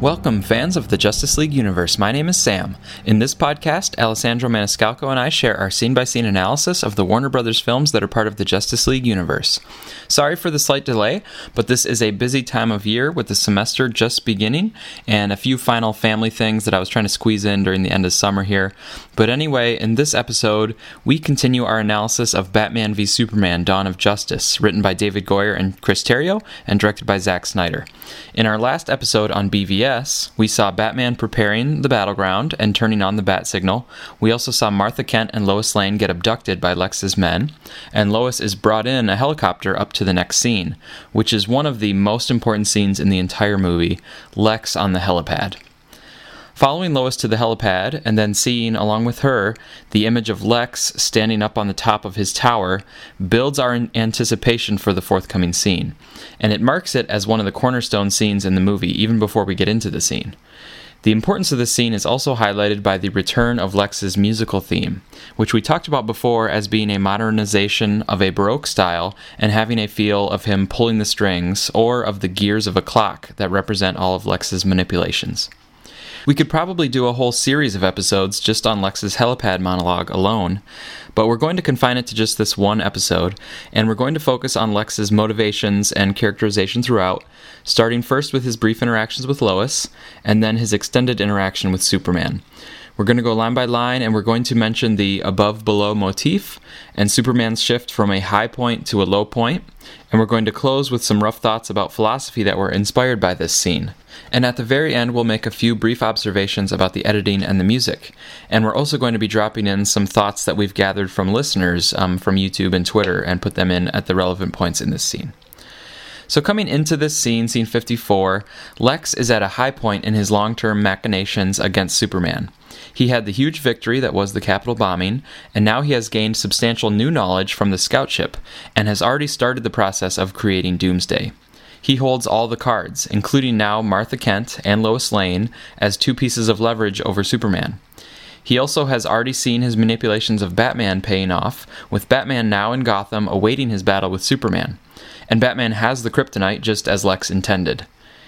Welcome, fans of the Justice League universe. My name is Sam. In this podcast, Alessandro Maniscalco and I share our scene by scene analysis of the Warner Brothers films that are part of the Justice League universe. Sorry for the slight delay, but this is a busy time of year with the semester just beginning and a few final family things that I was trying to squeeze in during the end of summer here. But anyway, in this episode, we continue our analysis of Batman v Superman Dawn of Justice, written by David Goyer and Chris Terrio and directed by Zack Snyder. In our last episode on BVS, we saw Batman preparing the battleground and turning on the bat signal. We also saw Martha Kent and Lois Lane get abducted by Lex's men, and Lois is brought in a helicopter up to the next scene, which is one of the most important scenes in the entire movie Lex on the helipad. Following Lois to the helipad and then seeing, along with her, the image of Lex standing up on the top of his tower builds our anticipation for the forthcoming scene, and it marks it as one of the cornerstone scenes in the movie even before we get into the scene. The importance of this scene is also highlighted by the return of Lex's musical theme, which we talked about before as being a modernization of a Baroque style and having a feel of him pulling the strings or of the gears of a clock that represent all of Lex's manipulations. We could probably do a whole series of episodes just on Lex's helipad monologue alone, but we're going to confine it to just this one episode, and we're going to focus on Lex's motivations and characterization throughout, starting first with his brief interactions with Lois, and then his extended interaction with Superman. We're going to go line by line and we're going to mention the above below motif and Superman's shift from a high point to a low point. and we're going to close with some rough thoughts about philosophy that were inspired by this scene. And at the very end, we'll make a few brief observations about the editing and the music. And we're also going to be dropping in some thoughts that we've gathered from listeners um, from YouTube and Twitter and put them in at the relevant points in this scene. So, coming into this scene, scene 54, Lex is at a high point in his long term machinations against Superman. He had the huge victory that was the Capitol bombing, and now he has gained substantial new knowledge from the scout ship and has already started the process of creating Doomsday. He holds all the cards, including now Martha Kent and Lois Lane, as two pieces of leverage over Superman. He also has already seen his manipulations of Batman paying off, with Batman now in Gotham awaiting his battle with Superman. And Batman has the kryptonite just as Lex intended.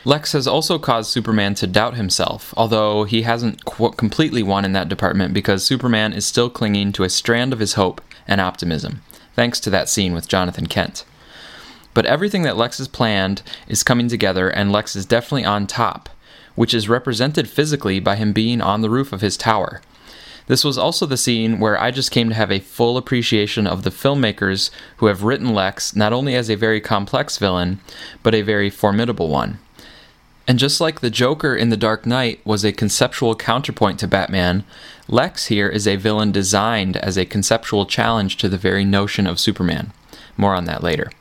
Lex has also caused Superman to doubt himself, although he hasn't qu- completely won in that department because Superman is still clinging to a strand of his hope and optimism, thanks to that scene with Jonathan Kent. But everything that Lex has planned is coming together, and Lex is definitely on top, which is represented physically by him being on the roof of his tower. This was also the scene where I just came to have a full appreciation of the filmmakers who have written Lex not only as a very complex villain, but a very formidable one. And just like the Joker in The Dark Knight was a conceptual counterpoint to Batman, Lex here is a villain designed as a conceptual challenge to the very notion of Superman. More on that later.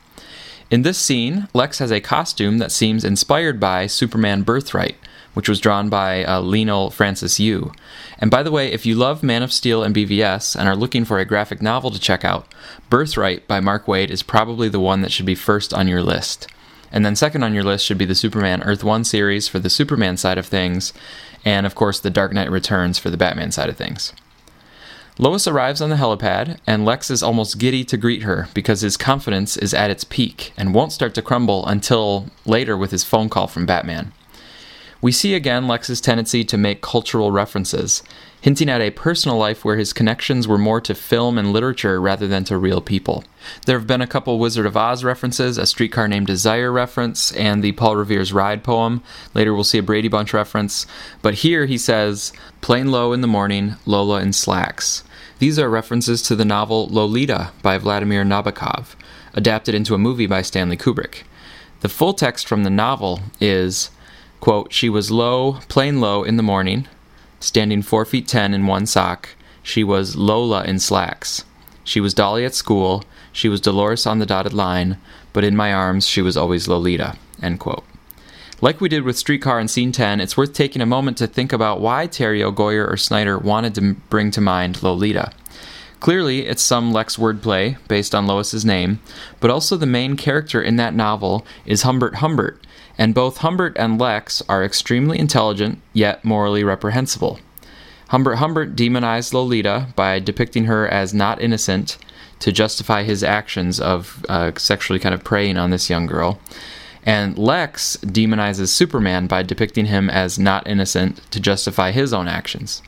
In this scene, Lex has a costume that seems inspired by Superman Birthright, which was drawn by uh, Leinil Francis Yu. And by the way, if you love Man of Steel and BVS and are looking for a graphic novel to check out, Birthright by Mark Waid is probably the one that should be first on your list. And then second on your list should be the Superman Earth 1 series for the Superman side of things, and of course the Dark Knight Returns for the Batman side of things. Lois arrives on the helipad, and Lex is almost giddy to greet her because his confidence is at its peak and won't start to crumble until later with his phone call from Batman. We see again Lex's tendency to make cultural references, hinting at a personal life where his connections were more to film and literature rather than to real people. There have been a couple Wizard of Oz references, a streetcar named Desire reference, and the Paul Revere's Ride poem. Later we'll see a Brady Bunch reference. But here he says, Plain Lo in the morning, Lola in slacks. These are references to the novel Lolita by Vladimir Nabokov, adapted into a movie by Stanley Kubrick. The full text from the novel is Quote, she was Lo, plain Lo in the morning, standing four feet ten in one sock. She was Lola in slacks. She was Dolly at school. She was Dolores on the dotted line, but in my arms she was always Lolita. Like we did with Streetcar and Scene 10, it's worth taking a moment to think about why Terrio Goyer, or Snyder wanted to bring to mind Lolita. Clearly, it's some Lex wordplay based on Lois's name, but also the main character in that novel is Humbert Humbert, and both Humbert and Lex are extremely intelligent, yet morally reprehensible. Humbert Humbert demonized Lolita by depicting her as not innocent to justify his actions of uh, sexually kind of preying on this young girl. And Lex demonizes Superman by depicting him as not innocent to justify his own actions.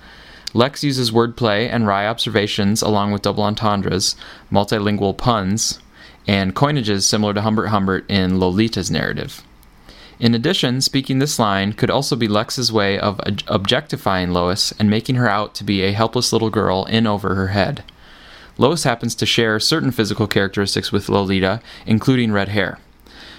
Lex uses wordplay and wry observations along with double entendres, multilingual puns, and coinages similar to Humbert Humbert in Lolita's narrative. In addition, speaking this line could also be Lex's way of objectifying Lois and making her out to be a helpless little girl in over her head. Lois happens to share certain physical characteristics with Lolita, including red hair.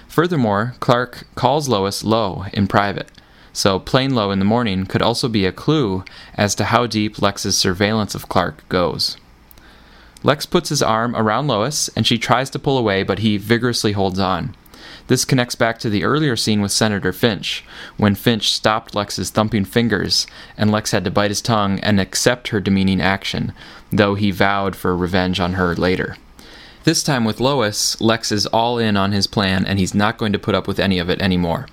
Furthermore, Clark calls Lois Lo in private, so plain Lo in the morning could also be a clue as to how deep Lex's surveillance of Clark goes. Lex puts his arm around Lois and she tries to pull away, but he vigorously holds on. This connects back to the earlier scene with Senator Finch, when Finch stopped Lex's thumping fingers, and Lex had to bite his tongue and accept her demeaning action, though he vowed for revenge on her later. This time with Lois, Lex is all in on his plan and he's not going to put up with any of it anymore.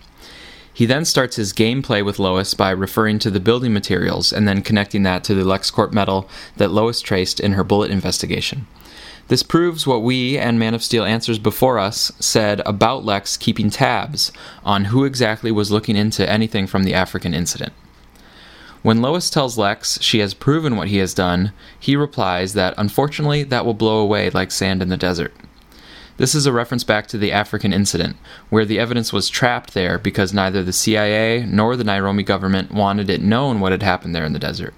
He then starts his gameplay with Lois by referring to the building materials and then connecting that to the LexCorp metal that Lois traced in her bullet investigation. This proves what we and Man of Steel Answers Before Us said about Lex keeping tabs on who exactly was looking into anything from the African incident. When Lois tells Lex she has proven what he has done, he replies that unfortunately that will blow away like sand in the desert. This is a reference back to the African incident, where the evidence was trapped there because neither the CIA nor the Nairobi government wanted it known what had happened there in the desert.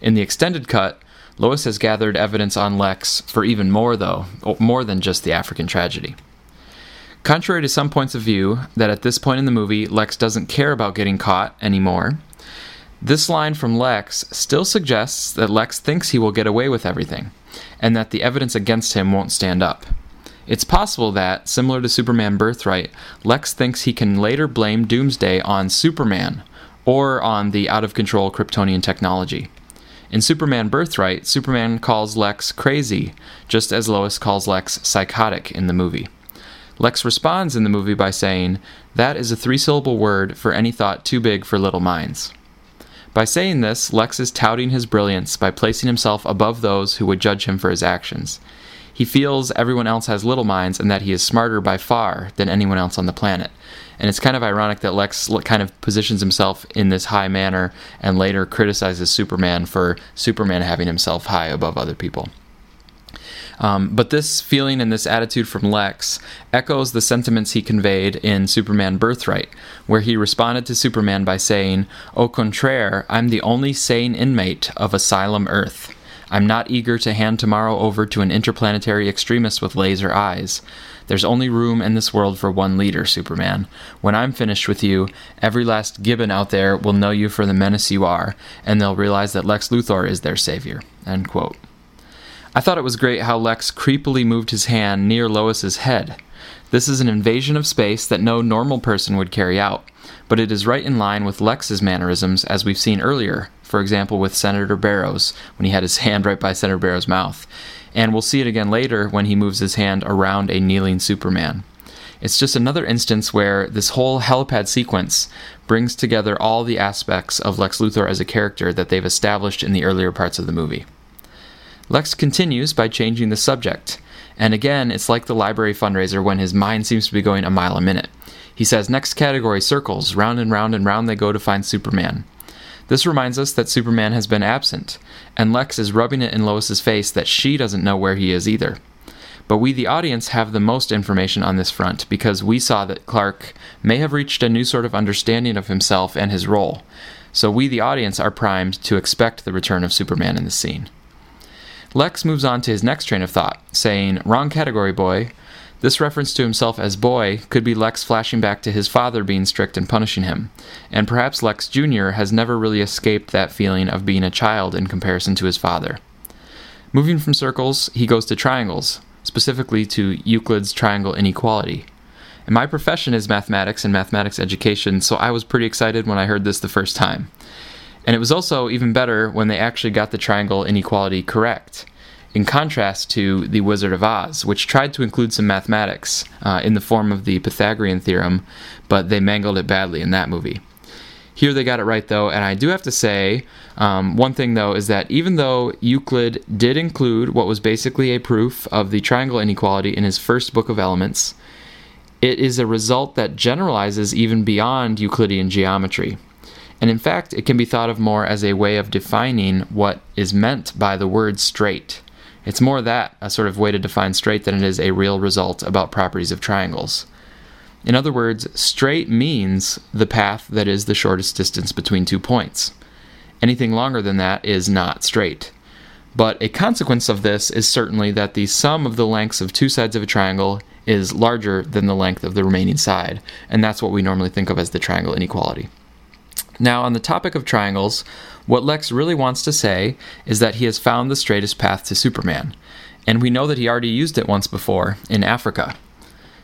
In the extended cut, Lois has gathered evidence on Lex for even more, though, more than just the African tragedy. Contrary to some points of view, that at this point in the movie, Lex doesn't care about getting caught anymore, this line from Lex still suggests that Lex thinks he will get away with everything, and that the evidence against him won't stand up. It's possible that, similar to Superman Birthright, Lex thinks he can later blame Doomsday on Superman, or on the out of control Kryptonian technology. In Superman Birthright, Superman calls Lex crazy, just as Lois calls Lex psychotic in the movie. Lex responds in the movie by saying, That is a three syllable word for any thought too big for little minds. By saying this, Lex is touting his brilliance by placing himself above those who would judge him for his actions. He feels everyone else has little minds and that he is smarter by far than anyone else on the planet. And it's kind of ironic that Lex kind of positions himself in this high manner and later criticizes Superman for Superman having himself high above other people. Um, but this feeling and this attitude from Lex echoes the sentiments he conveyed in Superman Birthright, where he responded to Superman by saying, Au contraire, I'm the only sane inmate of Asylum Earth. I'm not eager to hand tomorrow over to an interplanetary extremist with laser eyes. There's only room in this world for one leader, Superman. When I'm finished with you, every last Gibbon out there will know you for the menace you are, and they'll realize that Lex Luthor is their savior. End quote. I thought it was great how Lex creepily moved his hand near Lois's head. This is an invasion of space that no normal person would carry out, but it is right in line with Lex's mannerisms as we've seen earlier, for example, with Senator Barrows, when he had his hand right by Senator Barrows' mouth. And we'll see it again later when he moves his hand around a kneeling Superman. It's just another instance where this whole helipad sequence brings together all the aspects of Lex Luthor as a character that they've established in the earlier parts of the movie. Lex continues by changing the subject. And again, it's like the library fundraiser when his mind seems to be going a mile a minute. He says, Next category circles, round and round and round they go to find Superman. This reminds us that Superman has been absent, and Lex is rubbing it in Lois's face that she doesn't know where he is either. But we, the audience, have the most information on this front because we saw that Clark may have reached a new sort of understanding of himself and his role. So we, the audience, are primed to expect the return of Superman in the scene. Lex moves on to his next train of thought, saying, Wrong category, boy. This reference to himself as boy could be Lex flashing back to his father being strict and punishing him, and perhaps Lex Jr. has never really escaped that feeling of being a child in comparison to his father. Moving from circles, he goes to triangles, specifically to Euclid's triangle inequality. And my profession is mathematics and mathematics education, so I was pretty excited when I heard this the first time. And it was also even better when they actually got the triangle inequality correct in contrast to The Wizard of Oz, which tried to include some mathematics uh, in the form of the Pythagorean theorem, but they mangled it badly in that movie. Here they got it right though, and I do have to say um, one thing though is that even though Euclid did include what was basically a proof of the triangle inequality in his first book of elements, it is a result that generalizes even beyond Euclidean geometry. And in fact, it can be thought of more as a way of defining what is meant by the word straight. It's more that, a sort of way to define straight, than it is a real result about properties of triangles. In other words, straight means the path that is the shortest distance between two points. Anything longer than that is not straight. But a consequence of this is certainly that the sum of the lengths of two sides of a triangle is larger than the length of the remaining side, and that's what we normally think of as the triangle inequality. Now, on the topic of triangles, what Lex really wants to say is that he has found the straightest path to Superman, and we know that he already used it once before in Africa.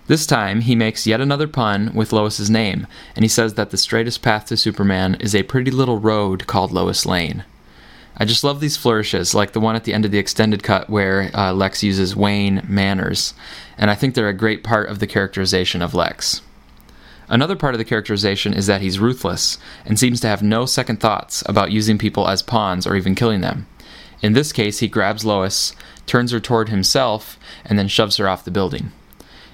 This time, he makes yet another pun with Lois's name, and he says that the straightest path to Superman is a pretty little road called Lois Lane. I just love these flourishes, like the one at the end of the extended cut where uh, Lex uses Wayne manners, and I think they're a great part of the characterization of Lex. Another part of the characterization is that he's ruthless and seems to have no second thoughts about using people as pawns or even killing them. In this case, he grabs Lois, turns her toward himself, and then shoves her off the building.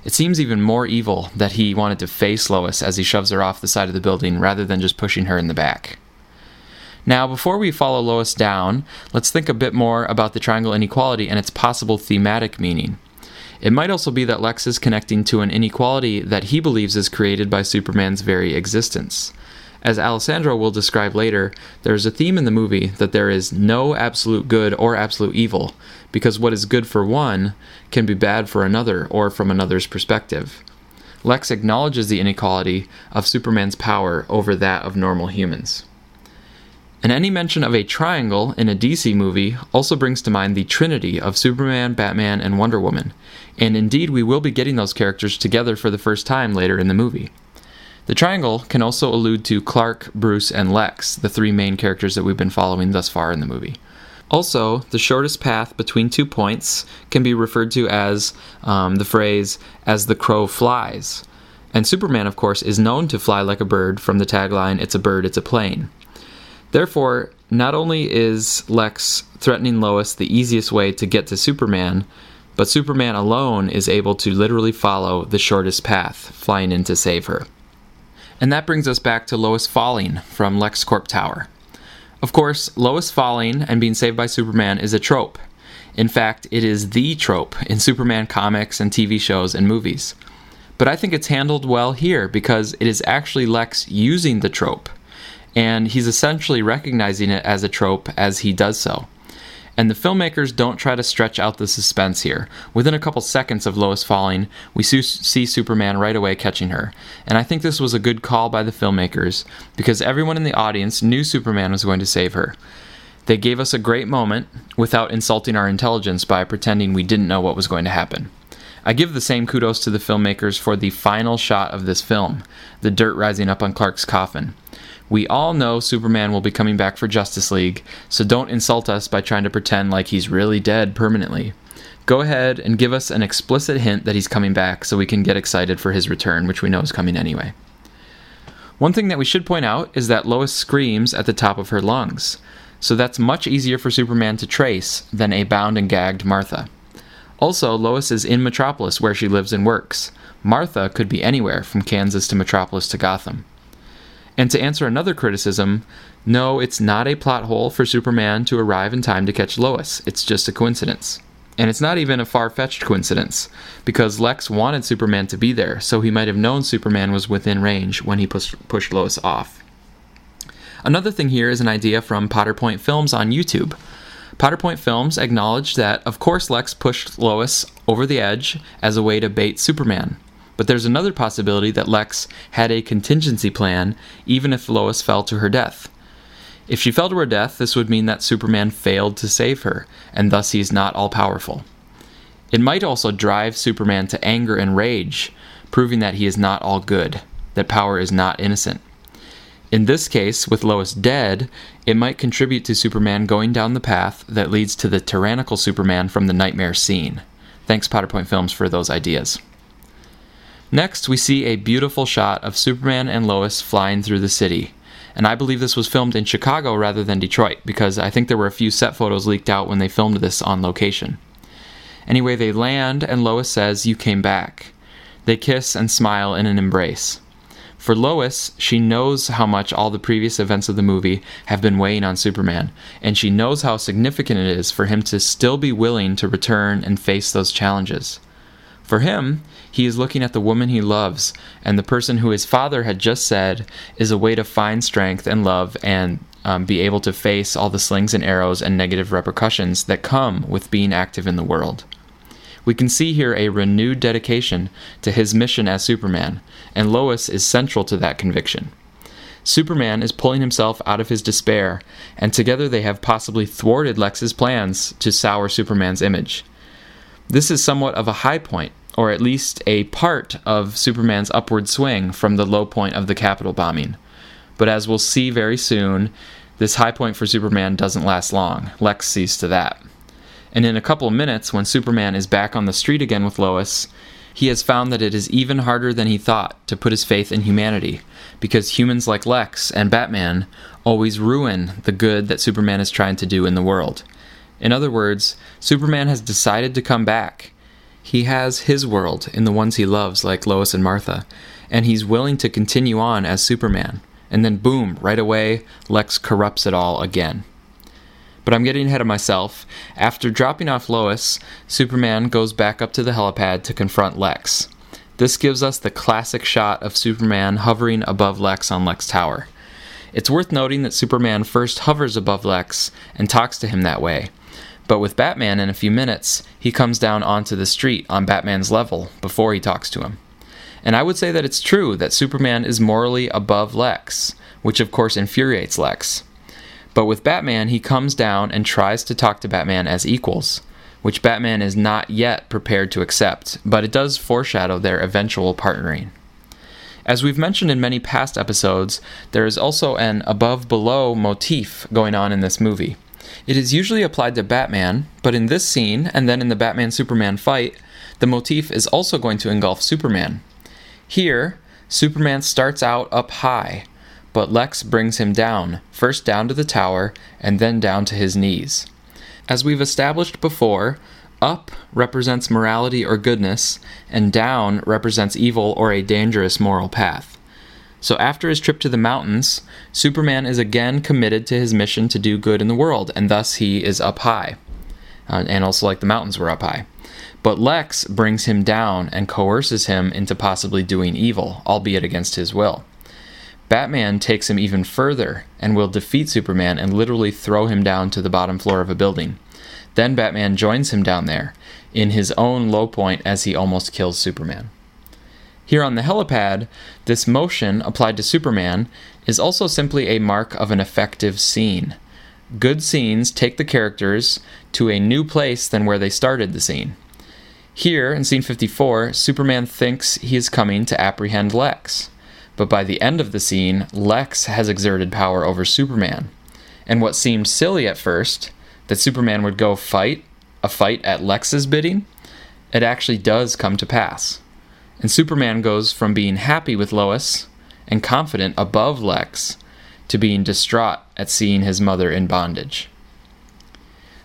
It seems even more evil that he wanted to face Lois as he shoves her off the side of the building rather than just pushing her in the back. Now, before we follow Lois down, let's think a bit more about the triangle inequality and its possible thematic meaning. It might also be that Lex is connecting to an inequality that he believes is created by Superman's very existence. As Alessandro will describe later, there is a theme in the movie that there is no absolute good or absolute evil, because what is good for one can be bad for another or from another's perspective. Lex acknowledges the inequality of Superman's power over that of normal humans. And any mention of a triangle in a DC movie also brings to mind the trinity of Superman, Batman, and Wonder Woman. And indeed, we will be getting those characters together for the first time later in the movie. The triangle can also allude to Clark, Bruce, and Lex, the three main characters that we've been following thus far in the movie. Also, the shortest path between two points can be referred to as um, the phrase, as the crow flies. And Superman, of course, is known to fly like a bird from the tagline, It's a bird, it's a plane. Therefore, not only is Lex threatening Lois the easiest way to get to Superman, but Superman alone is able to literally follow the shortest path, flying in to save her. And that brings us back to Lois falling from LexCorp Tower. Of course, Lois falling and being saved by Superman is a trope. In fact, it is the trope in Superman comics and TV shows and movies. But I think it's handled well here because it is actually Lex using the trope and he's essentially recognizing it as a trope as he does so. And the filmmakers don't try to stretch out the suspense here. Within a couple seconds of Lois falling, we see Superman right away catching her. And I think this was a good call by the filmmakers because everyone in the audience knew Superman was going to save her. They gave us a great moment without insulting our intelligence by pretending we didn't know what was going to happen. I give the same kudos to the filmmakers for the final shot of this film the dirt rising up on Clark's coffin. We all know Superman will be coming back for Justice League, so don't insult us by trying to pretend like he's really dead permanently. Go ahead and give us an explicit hint that he's coming back so we can get excited for his return, which we know is coming anyway. One thing that we should point out is that Lois screams at the top of her lungs, so that's much easier for Superman to trace than a bound and gagged Martha. Also, Lois is in Metropolis where she lives and works. Martha could be anywhere from Kansas to Metropolis to Gotham. And to answer another criticism, no, it's not a plot hole for Superman to arrive in time to catch Lois. It's just a coincidence. And it's not even a far fetched coincidence, because Lex wanted Superman to be there, so he might have known Superman was within range when he pushed, pushed Lois off. Another thing here is an idea from Potterpoint Films on YouTube. Potterpoint Films acknowledged that, of course, Lex pushed Lois over the edge as a way to bait Superman. But there's another possibility that Lex had a contingency plan even if Lois fell to her death. If she fell to her death, this would mean that Superman failed to save her, and thus he's not all powerful. It might also drive Superman to anger and rage, proving that he is not all good, that power is not innocent. In this case, with Lois dead, it might contribute to Superman going down the path that leads to the tyrannical Superman from the nightmare scene. Thanks, Potterpoint Films, for those ideas. Next, we see a beautiful shot of Superman and Lois flying through the city. And I believe this was filmed in Chicago rather than Detroit, because I think there were a few set photos leaked out when they filmed this on location. Anyway, they land, and Lois says, You came back. They kiss and smile in an embrace. For Lois, she knows how much all the previous events of the movie have been weighing on Superman, and she knows how significant it is for him to still be willing to return and face those challenges. For him, he is looking at the woman he loves and the person who his father had just said is a way to find strength and love and um, be able to face all the slings and arrows and negative repercussions that come with being active in the world. We can see here a renewed dedication to his mission as Superman, and Lois is central to that conviction. Superman is pulling himself out of his despair, and together they have possibly thwarted Lex's plans to sour Superman's image. This is somewhat of a high point or at least a part of Superman's upward swing from the low point of the Capitol bombing. But as we'll see very soon, this high point for Superman doesn't last long. Lex sees to that. And in a couple of minutes, when Superman is back on the street again with Lois, he has found that it is even harder than he thought to put his faith in humanity, because humans like Lex and Batman always ruin the good that Superman is trying to do in the world. In other words, Superman has decided to come back, he has his world in the ones he loves, like Lois and Martha, and he's willing to continue on as Superman. And then, boom, right away, Lex corrupts it all again. But I'm getting ahead of myself. After dropping off Lois, Superman goes back up to the helipad to confront Lex. This gives us the classic shot of Superman hovering above Lex on Lex Tower. It's worth noting that Superman first hovers above Lex and talks to him that way. But with Batman in a few minutes, he comes down onto the street on Batman's level before he talks to him. And I would say that it's true that Superman is morally above Lex, which of course infuriates Lex. But with Batman, he comes down and tries to talk to Batman as equals, which Batman is not yet prepared to accept, but it does foreshadow their eventual partnering. As we've mentioned in many past episodes, there is also an above below motif going on in this movie. It is usually applied to Batman, but in this scene, and then in the Batman Superman fight, the motif is also going to engulf Superman. Here, Superman starts out up high, but Lex brings him down, first down to the tower, and then down to his knees. As we've established before, up represents morality or goodness, and down represents evil or a dangerous moral path. So after his trip to the mountains, Superman is again committed to his mission to do good in the world, and thus he is up high. Uh, and also, like the mountains were up high. But Lex brings him down and coerces him into possibly doing evil, albeit against his will. Batman takes him even further and will defeat Superman and literally throw him down to the bottom floor of a building. Then Batman joins him down there, in his own low point as he almost kills Superman. Here on the helipad, this motion applied to Superman is also simply a mark of an effective scene. Good scenes take the characters to a new place than where they started the scene. Here, in scene 54, Superman thinks he is coming to apprehend Lex. But by the end of the scene, Lex has exerted power over Superman. And what seemed silly at first, that Superman would go fight a fight at Lex's bidding, it actually does come to pass. And Superman goes from being happy with Lois and confident above Lex to being distraught at seeing his mother in bondage.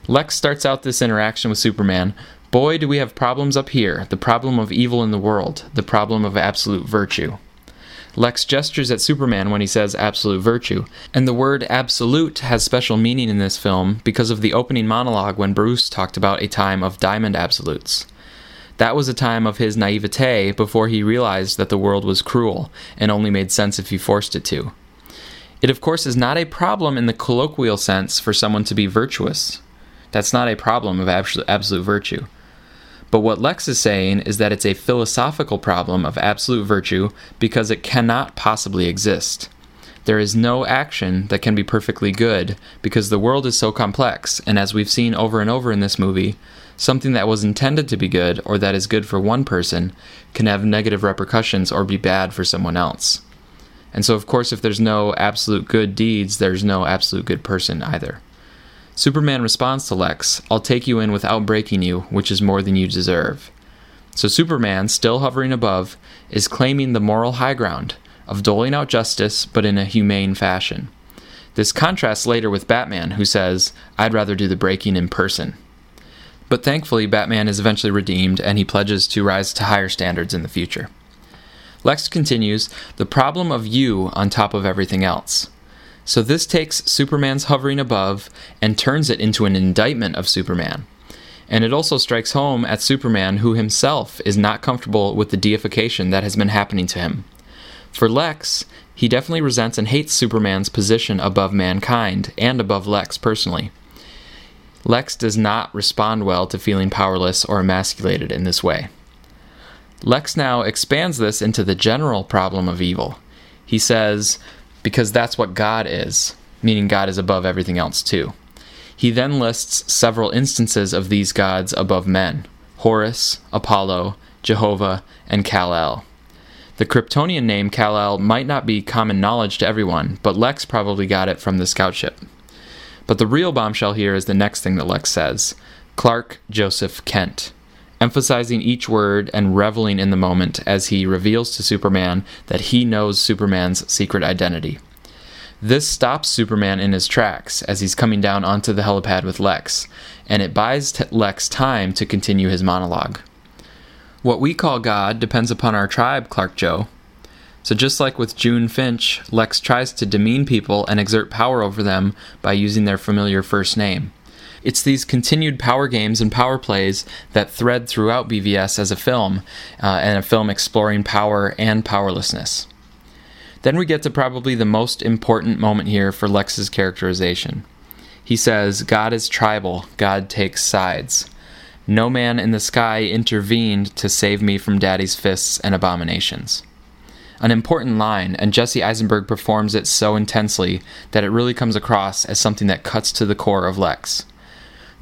Lex starts out this interaction with Superman. Boy, do we have problems up here the problem of evil in the world, the problem of absolute virtue. Lex gestures at Superman when he says absolute virtue, and the word absolute has special meaning in this film because of the opening monologue when Bruce talked about a time of diamond absolutes. That was a time of his naivete before he realized that the world was cruel and only made sense if he forced it to. It, of course, is not a problem in the colloquial sense for someone to be virtuous. That's not a problem of absolute virtue. But what Lex is saying is that it's a philosophical problem of absolute virtue because it cannot possibly exist. There is no action that can be perfectly good because the world is so complex, and as we've seen over and over in this movie, something that was intended to be good or that is good for one person can have negative repercussions or be bad for someone else. And so, of course, if there's no absolute good deeds, there's no absolute good person either. Superman responds to Lex, I'll take you in without breaking you, which is more than you deserve. So, Superman, still hovering above, is claiming the moral high ground of doling out justice, but in a humane fashion. This contrasts later with Batman, who says, I'd rather do the breaking in person. But thankfully, Batman is eventually redeemed and he pledges to rise to higher standards in the future. Lex continues, the problem of you on top of everything else. So this takes Superman's hovering above and turns it into an indictment of Superman. And it also strikes home at Superman, who himself is not comfortable with the deification that has been happening to him. For Lex, he definitely resents and hates Superman's position above mankind and above Lex personally. Lex does not respond well to feeling powerless or emasculated in this way. Lex now expands this into the general problem of evil. He says, because that's what God is, meaning God is above everything else too. He then lists several instances of these gods above men Horus, Apollo, Jehovah, and Kal-El. The Kryptonian name Kal-El might not be common knowledge to everyone, but Lex probably got it from the scout ship. But the real bombshell here is the next thing that Lex says Clark Joseph Kent, emphasizing each word and reveling in the moment as he reveals to Superman that he knows Superman's secret identity. This stops Superman in his tracks as he's coming down onto the helipad with Lex, and it buys t- Lex time to continue his monologue. What we call God depends upon our tribe, Clark Joe. So, just like with June Finch, Lex tries to demean people and exert power over them by using their familiar first name. It's these continued power games and power plays that thread throughout BVS as a film, uh, and a film exploring power and powerlessness. Then we get to probably the most important moment here for Lex's characterization. He says, God is tribal, God takes sides. No man in the sky intervened to save me from daddy's fists and abominations. An important line, and Jesse Eisenberg performs it so intensely that it really comes across as something that cuts to the core of Lex.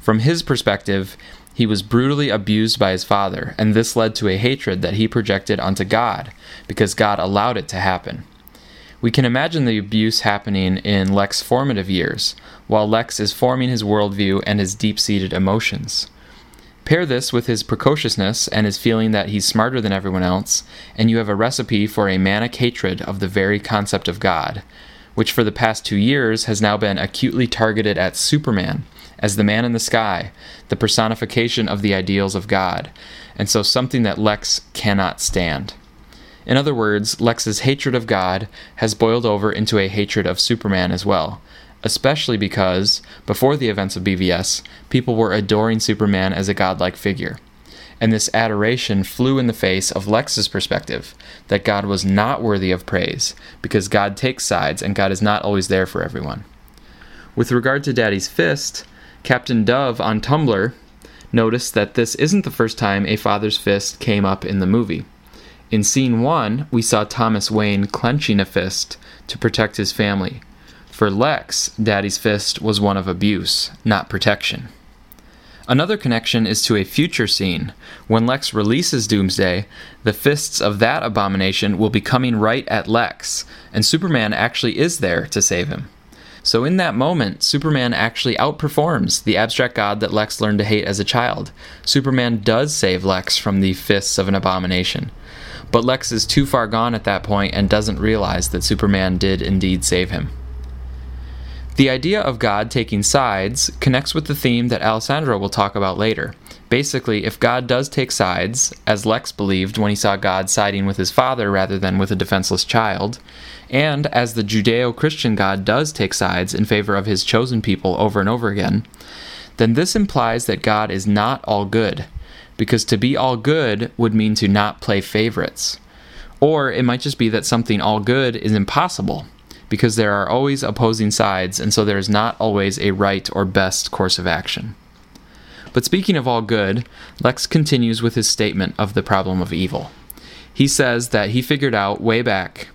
From his perspective, he was brutally abused by his father, and this led to a hatred that he projected onto God because God allowed it to happen. We can imagine the abuse happening in Lex's formative years, while Lex is forming his worldview and his deep seated emotions. Pair this with his precociousness and his feeling that he's smarter than everyone else, and you have a recipe for a manic hatred of the very concept of God, which for the past two years has now been acutely targeted at Superman as the man in the sky, the personification of the ideals of God, and so something that Lex cannot stand. In other words, Lex's hatred of God has boiled over into a hatred of Superman as well, especially because, before the events of BVS, people were adoring Superman as a godlike figure. And this adoration flew in the face of Lex's perspective that God was not worthy of praise, because God takes sides and God is not always there for everyone. With regard to Daddy's fist, Captain Dove on Tumblr noticed that this isn't the first time a father's fist came up in the movie. In scene one, we saw Thomas Wayne clenching a fist to protect his family. For Lex, Daddy's fist was one of abuse, not protection. Another connection is to a future scene. When Lex releases Doomsday, the fists of that abomination will be coming right at Lex, and Superman actually is there to save him. So, in that moment, Superman actually outperforms the abstract god that Lex learned to hate as a child. Superman does save Lex from the fists of an abomination. But Lex is too far gone at that point and doesn't realize that Superman did indeed save him. The idea of God taking sides connects with the theme that Alessandro will talk about later. Basically, if God does take sides, as Lex believed when he saw God siding with his father rather than with a defenseless child, and as the Judeo Christian God does take sides in favor of his chosen people over and over again, then this implies that God is not all good, because to be all good would mean to not play favorites. Or it might just be that something all good is impossible, because there are always opposing sides, and so there is not always a right or best course of action. But speaking of all good, Lex continues with his statement of the problem of evil. He says that he figured out way back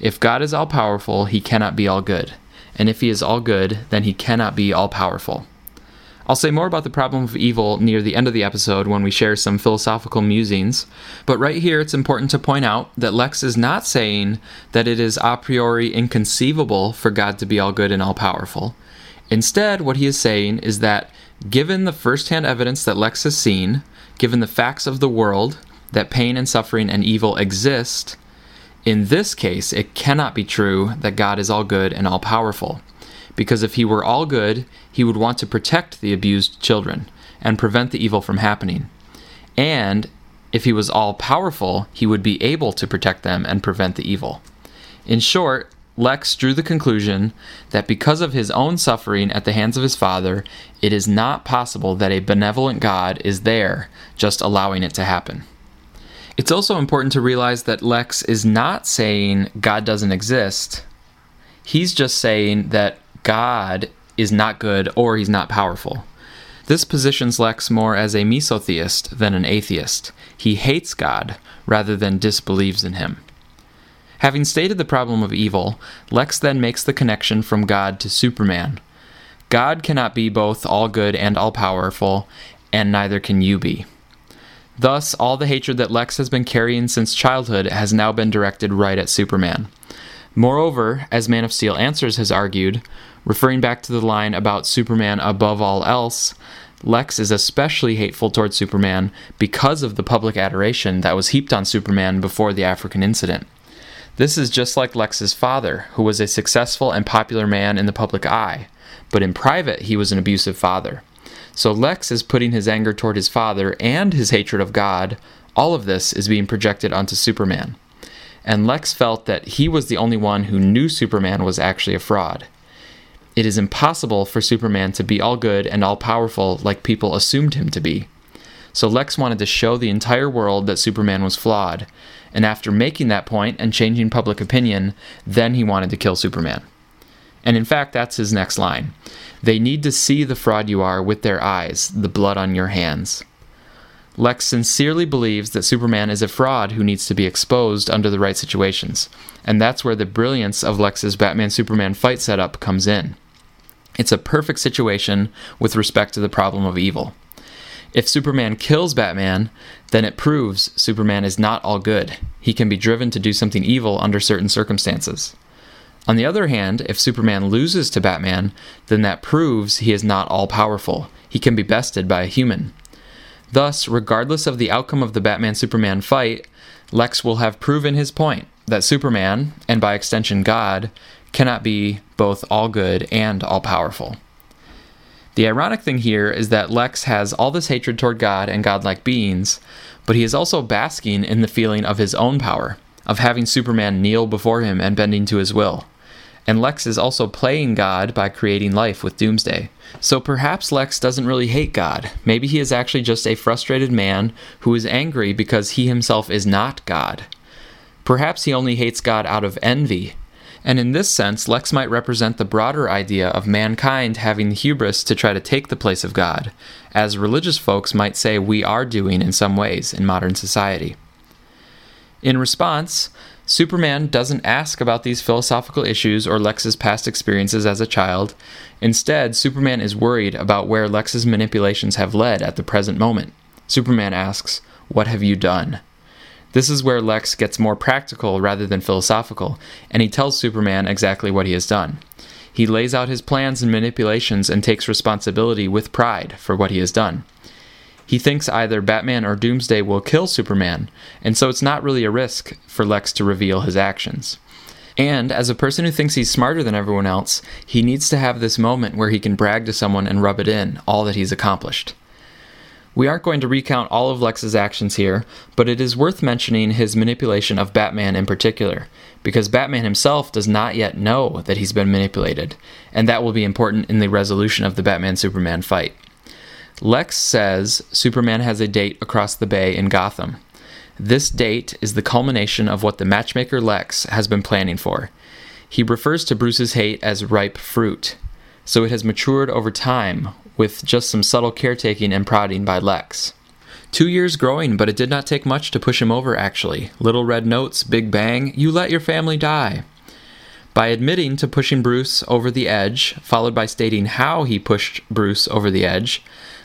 if God is all powerful, he cannot be all good. And if he is all good, then he cannot be all powerful. I'll say more about the problem of evil near the end of the episode when we share some philosophical musings, but right here it's important to point out that Lex is not saying that it is a priori inconceivable for God to be all good and all powerful. Instead, what he is saying is that given the first hand evidence that Lex has seen, given the facts of the world, that pain and suffering and evil exist, in this case, it cannot be true that God is all good and all powerful because if he were all good, he would want to protect the abused children and prevent the evil from happening. And If he was all powerful, he would be able to protect them and prevent the evil. In short, Lex drew the conclusion that because of his own suffering at the hands of his father, it is not possible that a benevolent God is there just allowing it to happen. It's also important to realize that Lex is not saying God doesn't exist. He's just saying that God is not good or he's not powerful. This positions Lex more as a misotheist than an atheist. He hates God rather than disbelieves in him. Having stated the problem of evil, Lex then makes the connection from God to Superman. God cannot be both all good and all powerful, and neither can you be. Thus, all the hatred that Lex has been carrying since childhood has now been directed right at Superman. Moreover, as Man of Steel Answers has argued, referring back to the line about Superman above all else, Lex is especially hateful towards Superman because of the public adoration that was heaped on Superman before the African incident. This is just like Lex's father, who was a successful and popular man in the public eye, but in private he was an abusive father. So Lex is putting his anger toward his father and his hatred of God. All of this is being projected onto Superman. And Lex felt that he was the only one who knew Superman was actually a fraud. It is impossible for Superman to be all good and all powerful like people assumed him to be. So Lex wanted to show the entire world that Superman was flawed. And after making that point and changing public opinion, then he wanted to kill Superman. And in fact, that's his next line. They need to see the fraud you are with their eyes, the blood on your hands. Lex sincerely believes that Superman is a fraud who needs to be exposed under the right situations, and that's where the brilliance of Lex's Batman Superman fight setup comes in. It's a perfect situation with respect to the problem of evil. If Superman kills Batman, then it proves Superman is not all good. He can be driven to do something evil under certain circumstances. On the other hand, if Superman loses to Batman, then that proves he is not all powerful. He can be bested by a human. Thus, regardless of the outcome of the Batman Superman fight, Lex will have proven his point that Superman, and by extension God, cannot be both all good and all powerful. The ironic thing here is that Lex has all this hatred toward God and godlike beings, but he is also basking in the feeling of his own power, of having Superman kneel before him and bending to his will. And Lex is also playing God by creating life with Doomsday. So perhaps Lex doesn't really hate God. Maybe he is actually just a frustrated man who is angry because he himself is not God. Perhaps he only hates God out of envy. And in this sense, Lex might represent the broader idea of mankind having the hubris to try to take the place of God, as religious folks might say we are doing in some ways in modern society. In response, Superman doesn't ask about these philosophical issues or Lex's past experiences as a child. Instead, Superman is worried about where Lex's manipulations have led at the present moment. Superman asks, What have you done? This is where Lex gets more practical rather than philosophical, and he tells Superman exactly what he has done. He lays out his plans and manipulations and takes responsibility with pride for what he has done. He thinks either Batman or Doomsday will kill Superman, and so it's not really a risk for Lex to reveal his actions. And as a person who thinks he's smarter than everyone else, he needs to have this moment where he can brag to someone and rub it in, all that he's accomplished. We aren't going to recount all of Lex's actions here, but it is worth mentioning his manipulation of Batman in particular, because Batman himself does not yet know that he's been manipulated, and that will be important in the resolution of the Batman Superman fight. Lex says Superman has a date across the bay in Gotham. This date is the culmination of what the matchmaker Lex has been planning for. He refers to Bruce's hate as ripe fruit, so it has matured over time with just some subtle caretaking and prodding by Lex. Two years growing, but it did not take much to push him over, actually. Little red notes, big bang, you let your family die. By admitting to pushing Bruce over the edge, followed by stating how he pushed Bruce over the edge,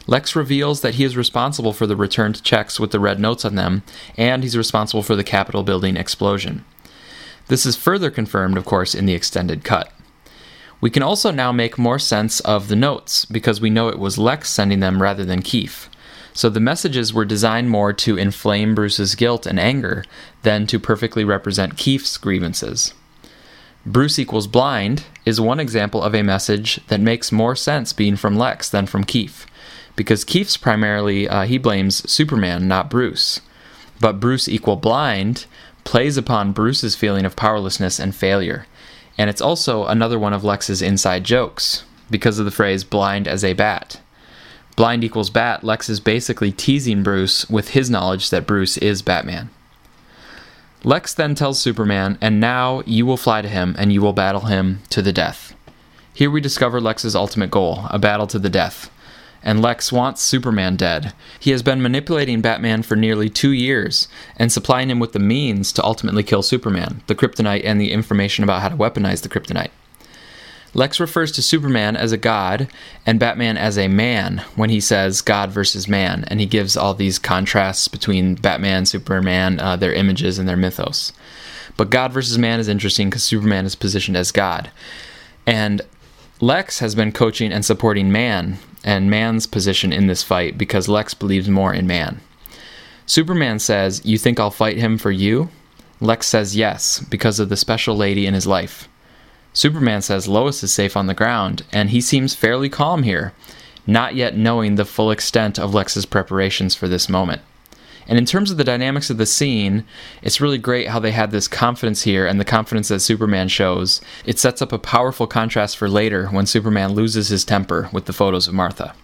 Lex reveals that he is responsible for the returned checks with the red notes on them, and he's responsible for the Capitol building explosion. This is further confirmed, of course, in the extended cut. We can also now make more sense of the notes, because we know it was Lex sending them rather than Keefe. So the messages were designed more to inflame Bruce's guilt and anger than to perfectly represent Keefe's grievances. Bruce equals blind is one example of a message that makes more sense being from Lex than from Keefe because Keefe's primarily uh, he blames Superman, not Bruce. But Bruce equal blind plays upon Bruce's feeling of powerlessness and failure. And it's also another one of Lex's inside jokes because of the phrase blind as a bat. Blind equals bat, Lex is basically teasing Bruce with his knowledge that Bruce is Batman. Lex then tells Superman, and now you will fly to him and you will battle him to the death. Here we discover Lex's ultimate goal a battle to the death. And Lex wants Superman dead. He has been manipulating Batman for nearly two years and supplying him with the means to ultimately kill Superman, the kryptonite, and the information about how to weaponize the kryptonite. Lex refers to Superman as a god and Batman as a man when he says God versus man, and he gives all these contrasts between Batman, Superman, uh, their images, and their mythos. But God versus man is interesting because Superman is positioned as God. And Lex has been coaching and supporting man and man's position in this fight because Lex believes more in man. Superman says, You think I'll fight him for you? Lex says yes, because of the special lady in his life. Superman says Lois is safe on the ground, and he seems fairly calm here, not yet knowing the full extent of Lex's preparations for this moment. And in terms of the dynamics of the scene, it's really great how they had this confidence here and the confidence that Superman shows. It sets up a powerful contrast for later when Superman loses his temper with the photos of Martha.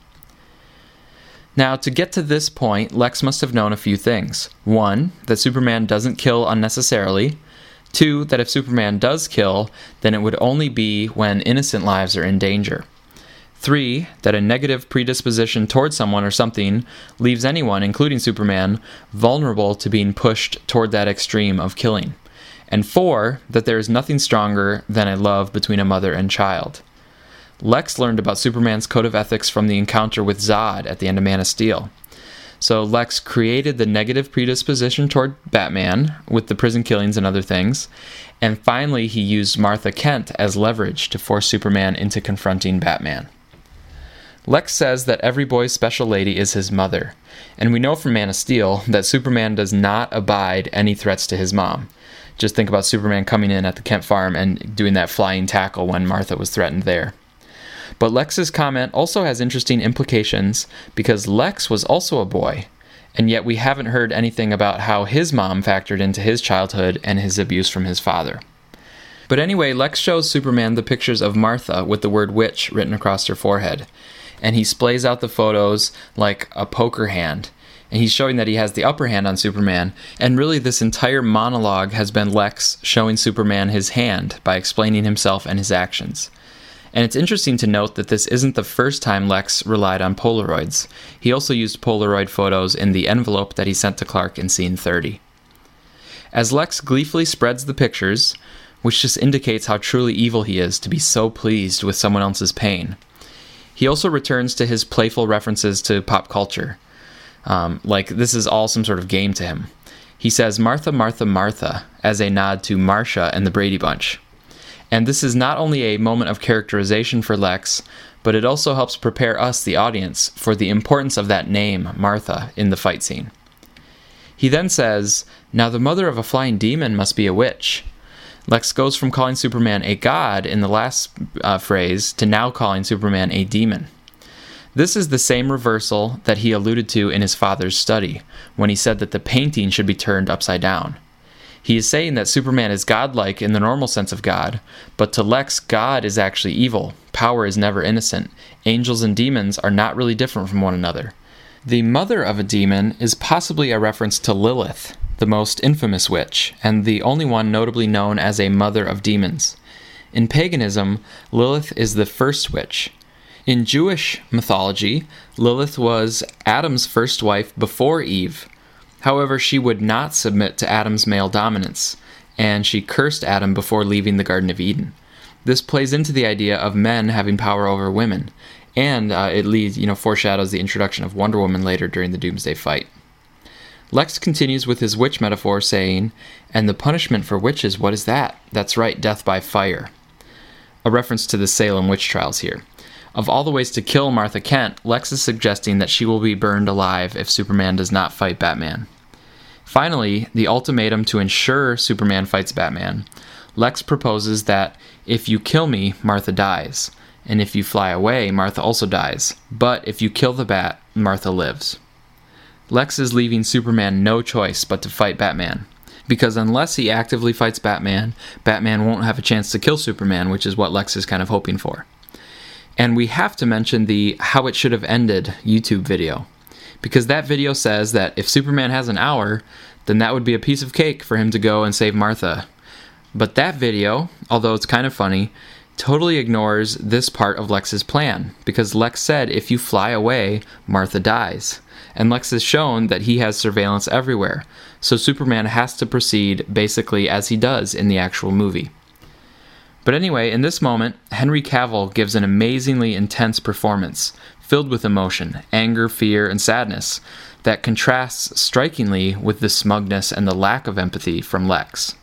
Now, to get to this point, Lex must have known a few things. One, that Superman doesn't kill unnecessarily. Two, that if Superman does kill, then it would only be when innocent lives are in danger. Three, that a negative predisposition towards someone or something leaves anyone, including Superman, vulnerable to being pushed toward that extreme of killing. And four, that there is nothing stronger than a love between a mother and child. Lex learned about Superman's code of ethics from the encounter with Zod at the end of Man of Steel. So Lex created the negative predisposition toward Batman with the prison killings and other things. And finally, he used Martha Kent as leverage to force Superman into confronting Batman. Lex says that every boy's special lady is his mother, and we know from Man of Steel that Superman does not abide any threats to his mom. Just think about Superman coming in at the Kent farm and doing that flying tackle when Martha was threatened there. But Lex's comment also has interesting implications because Lex was also a boy, and yet we haven't heard anything about how his mom factored into his childhood and his abuse from his father. But anyway, Lex shows Superman the pictures of Martha with the word witch written across her forehead, and he splays out the photos like a poker hand. And he's showing that he has the upper hand on Superman, and really, this entire monologue has been Lex showing Superman his hand by explaining himself and his actions. And it's interesting to note that this isn't the first time Lex relied on Polaroids. He also used Polaroid photos in the envelope that he sent to Clark in scene 30. As Lex gleefully spreads the pictures, which just indicates how truly evil he is to be so pleased with someone else's pain, he also returns to his playful references to pop culture. Um, like this is all some sort of game to him. He says Martha, Martha, Martha as a nod to Marcia and the Brady Bunch. And this is not only a moment of characterization for Lex, but it also helps prepare us, the audience, for the importance of that name, Martha, in the fight scene. He then says, Now the mother of a flying demon must be a witch. Lex goes from calling Superman a god in the last uh, phrase to now calling Superman a demon. This is the same reversal that he alluded to in his father's study, when he said that the painting should be turned upside down. He is saying that Superman is godlike in the normal sense of God, but to Lex, God is actually evil. Power is never innocent. Angels and demons are not really different from one another. The mother of a demon is possibly a reference to Lilith, the most infamous witch, and the only one notably known as a mother of demons. In paganism, Lilith is the first witch. In Jewish mythology, Lilith was Adam's first wife before Eve, However, she would not submit to Adam's male dominance, and she cursed Adam before leaving the Garden of Eden. This plays into the idea of men having power over women, and uh, it leads, you know, foreshadows the introduction of Wonder Woman later during the Doomsday fight. Lex continues with his witch metaphor, saying, And the punishment for witches, what is that? That's right, death by fire. A reference to the Salem witch trials here. Of all the ways to kill Martha Kent, Lex is suggesting that she will be burned alive if Superman does not fight Batman. Finally, the ultimatum to ensure Superman fights Batman. Lex proposes that if you kill me, Martha dies, and if you fly away, Martha also dies, but if you kill the bat, Martha lives. Lex is leaving Superman no choice but to fight Batman. Because unless he actively fights Batman, Batman won't have a chance to kill Superman, which is what Lex is kind of hoping for. And we have to mention the How It Should Have Ended YouTube video. Because that video says that if Superman has an hour, then that would be a piece of cake for him to go and save Martha. But that video, although it's kind of funny, totally ignores this part of Lex's plan because Lex said if you fly away, Martha dies. And Lex has shown that he has surveillance everywhere, so Superman has to proceed basically as he does in the actual movie. But anyway, in this moment, Henry Cavill gives an amazingly intense performance, filled with emotion, anger, fear, and sadness, that contrasts strikingly with the smugness and the lack of empathy from Lex.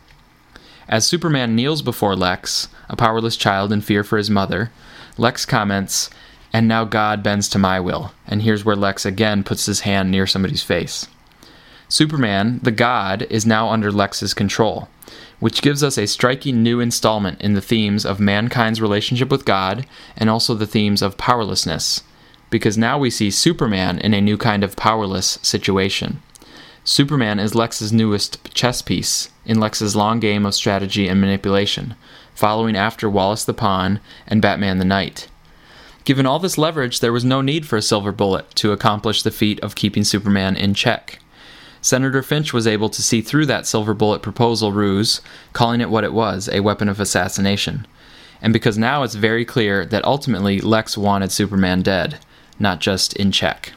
As Superman kneels before Lex, a powerless child in fear for his mother, Lex comments, And now God bends to my will. And here's where Lex again puts his hand near somebody's face. Superman, the god, is now under Lex's control, which gives us a striking new installment in the themes of mankind's relationship with God and also the themes of powerlessness, because now we see Superman in a new kind of powerless situation. Superman is Lex's newest chess piece in Lex's long game of strategy and manipulation, following after Wallace the Pawn and Batman the Knight. Given all this leverage, there was no need for a silver bullet to accomplish the feat of keeping Superman in check. Senator Finch was able to see through that silver bullet proposal ruse, calling it what it was a weapon of assassination. And because now it's very clear that ultimately Lex wanted Superman dead, not just in check.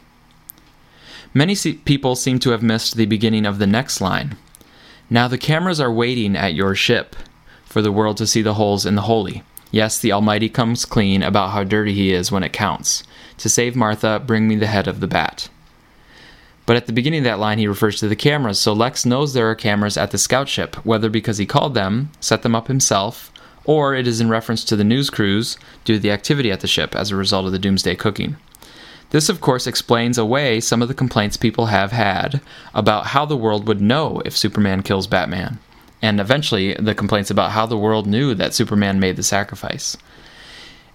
Many people seem to have missed the beginning of the next line. Now the cameras are waiting at your ship for the world to see the holes in the holy. Yes, the Almighty comes clean about how dirty he is when it counts. To save Martha, bring me the head of the bat. But at the beginning of that line, he refers to the cameras, so Lex knows there are cameras at the scout ship, whether because he called them, set them up himself, or it is in reference to the news crews due to the activity at the ship as a result of the doomsday cooking. This, of course, explains away some of the complaints people have had about how the world would know if Superman kills Batman, and eventually the complaints about how the world knew that Superman made the sacrifice.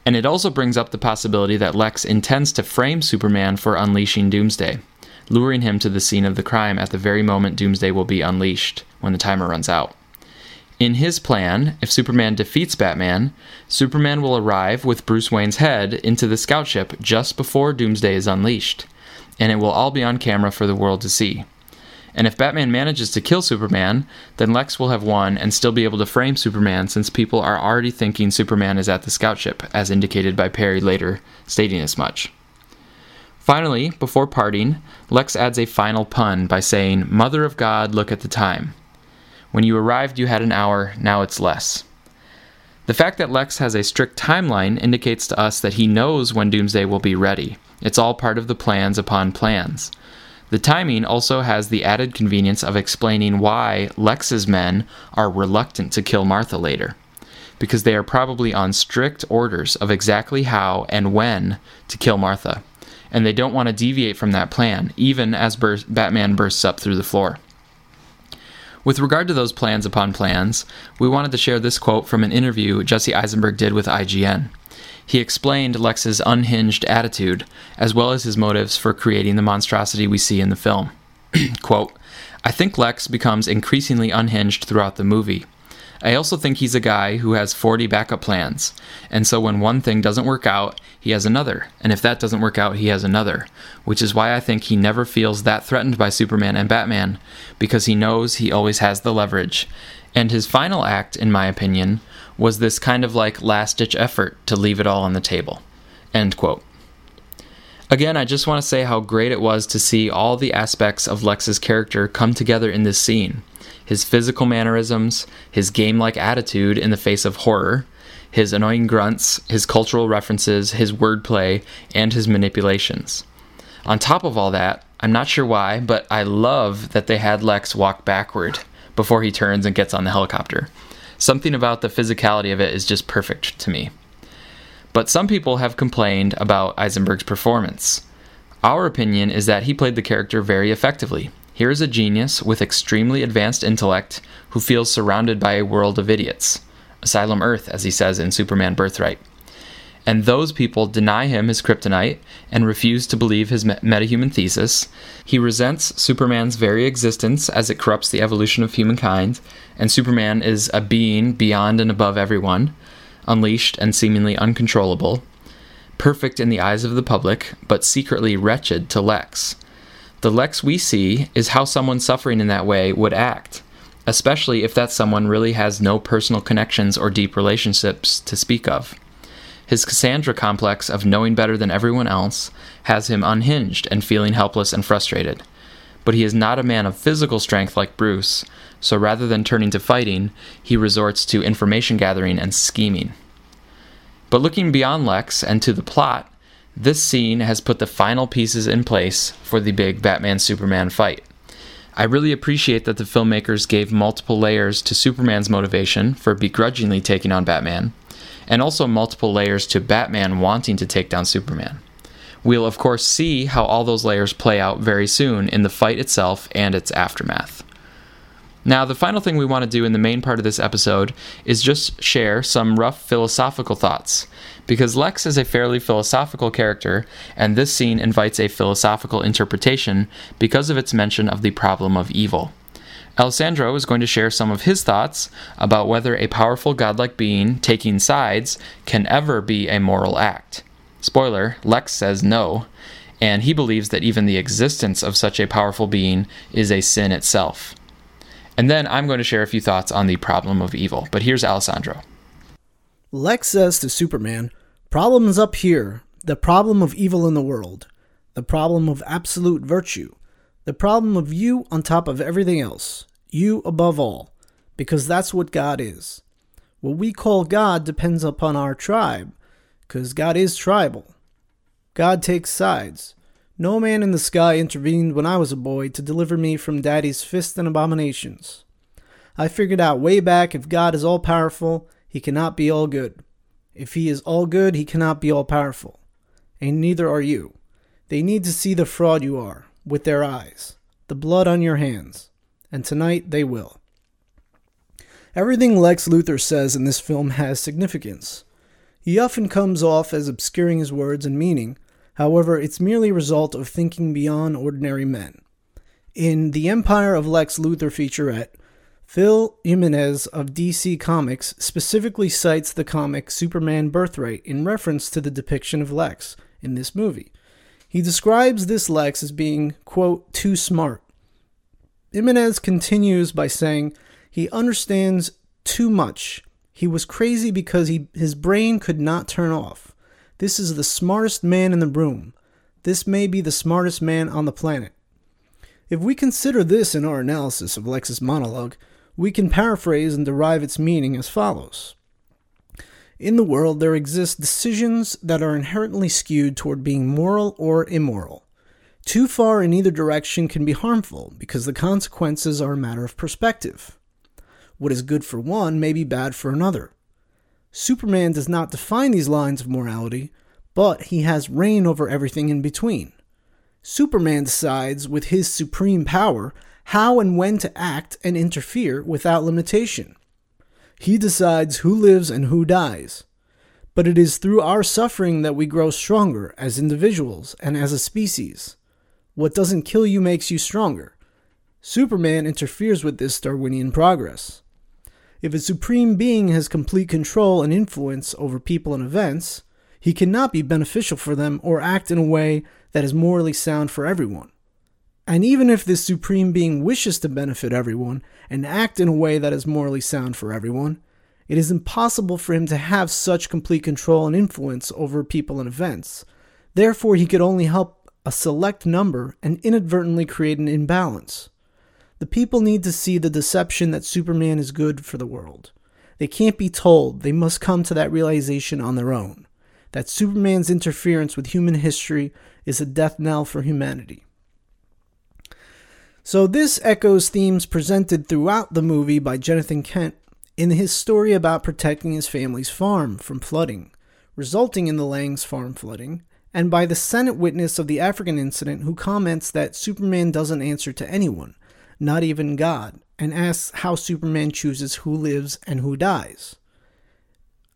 And it also brings up the possibility that Lex intends to frame Superman for unleashing Doomsday, luring him to the scene of the crime at the very moment Doomsday will be unleashed, when the timer runs out. In his plan, if Superman defeats Batman, Superman will arrive with Bruce Wayne's head into the scout ship just before Doomsday is unleashed, and it will all be on camera for the world to see. And if Batman manages to kill Superman, then Lex will have won and still be able to frame Superman since people are already thinking Superman is at the scout ship, as indicated by Perry later stating as much. Finally, before parting, Lex adds a final pun by saying, Mother of God, look at the time. When you arrived, you had an hour, now it's less. The fact that Lex has a strict timeline indicates to us that he knows when Doomsday will be ready. It's all part of the plans upon plans. The timing also has the added convenience of explaining why Lex's men are reluctant to kill Martha later. Because they are probably on strict orders of exactly how and when to kill Martha. And they don't want to deviate from that plan, even as Bur- Batman bursts up through the floor. With regard to those plans upon plans, we wanted to share this quote from an interview Jesse Eisenberg did with IGN. He explained Lex's unhinged attitude, as well as his motives for creating the monstrosity we see in the film. quote, I think Lex becomes increasingly unhinged throughout the movie. I also think he's a guy who has 40 backup plans. And so when one thing doesn't work out, he has another. And if that doesn't work out, he has another. Which is why I think he never feels that threatened by Superman and Batman, because he knows he always has the leverage. And his final act, in my opinion, was this kind of like last ditch effort to leave it all on the table. End quote. Again, I just want to say how great it was to see all the aspects of Lex's character come together in this scene his physical mannerisms, his game like attitude in the face of horror, his annoying grunts, his cultural references, his wordplay, and his manipulations. On top of all that, I'm not sure why, but I love that they had Lex walk backward before he turns and gets on the helicopter. Something about the physicality of it is just perfect to me. But some people have complained about Eisenberg's performance. Our opinion is that he played the character very effectively. Here is a genius with extremely advanced intellect who feels surrounded by a world of idiots. Asylum Earth, as he says in Superman Birthright. and those people deny him his kryptonite and refuse to believe his metahuman thesis. He resents Superman's very existence as it corrupts the evolution of humankind, and Superman is a being beyond and above everyone, unleashed and seemingly uncontrollable, perfect in the eyes of the public, but secretly wretched to Lex. The Lex we see is how someone suffering in that way would act, especially if that someone really has no personal connections or deep relationships to speak of. His Cassandra complex of knowing better than everyone else has him unhinged and feeling helpless and frustrated. But he is not a man of physical strength like Bruce, so rather than turning to fighting, he resorts to information gathering and scheming. But looking beyond Lex and to the plot, this scene has put the final pieces in place for the big Batman Superman fight. I really appreciate that the filmmakers gave multiple layers to Superman's motivation for begrudgingly taking on Batman, and also multiple layers to Batman wanting to take down Superman. We'll, of course, see how all those layers play out very soon in the fight itself and its aftermath. Now, the final thing we want to do in the main part of this episode is just share some rough philosophical thoughts. Because Lex is a fairly philosophical character, and this scene invites a philosophical interpretation because of its mention of the problem of evil. Alessandro is going to share some of his thoughts about whether a powerful godlike being taking sides can ever be a moral act. Spoiler Lex says no, and he believes that even the existence of such a powerful being is a sin itself. And then I'm going to share a few thoughts on the problem of evil. But here's Alessandro. Lex says to Superman, Problem's up here. The problem of evil in the world. The problem of absolute virtue the problem of you on top of everything else, you above all, because that's what God is. What we call God depends upon our tribe, because God is tribal. God takes sides. No man in the sky intervened when I was a boy to deliver me from Daddy's fists and abominations. I figured out way back if God is all powerful, he cannot be all good. If he is all good, he cannot be all powerful. And neither are you. They need to see the fraud you are with their eyes, the blood on your hands, and tonight they will. Everything Lex Luthor says in this film has significance. He often comes off as obscuring his words and meaning, however, it's merely a result of thinking beyond ordinary men. In the Empire of Lex Luthor featurette, Phil Jimenez of DC Comics specifically cites the comic Superman Birthright in reference to the depiction of Lex in this movie. He describes this Lex as being, quote, too smart. Jimenez continues by saying he understands too much. He was crazy because he, his brain could not turn off. This is the smartest man in the room. This may be the smartest man on the planet. If we consider this in our analysis of Lex's monologue, we can paraphrase and derive its meaning as follows in the world, there exist decisions that are inherently skewed toward being moral or immoral. Too far in either direction can be harmful because the consequences are a matter of perspective. What is good for one may be bad for another. Superman does not define these lines of morality, but he has reign over everything in between. Superman decides, with his supreme power, how and when to act and interfere without limitation. He decides who lives and who dies. But it is through our suffering that we grow stronger as individuals and as a species. What doesn't kill you makes you stronger. Superman interferes with this Darwinian progress. If a supreme being has complete control and influence over people and events, he cannot be beneficial for them or act in a way that is morally sound for everyone. And even if this supreme being wishes to benefit everyone and act in a way that is morally sound for everyone, it is impossible for him to have such complete control and influence over people and events. Therefore, he could only help a select number and inadvertently create an imbalance. The people need to see the deception that Superman is good for the world. They can't be told, they must come to that realization on their own that Superman's interference with human history is a death knell for humanity. So, this echoes themes presented throughout the movie by Jonathan Kent in his story about protecting his family's farm from flooding, resulting in the Lang's farm flooding, and by the Senate witness of the African incident who comments that Superman doesn't answer to anyone, not even God, and asks how Superman chooses who lives and who dies.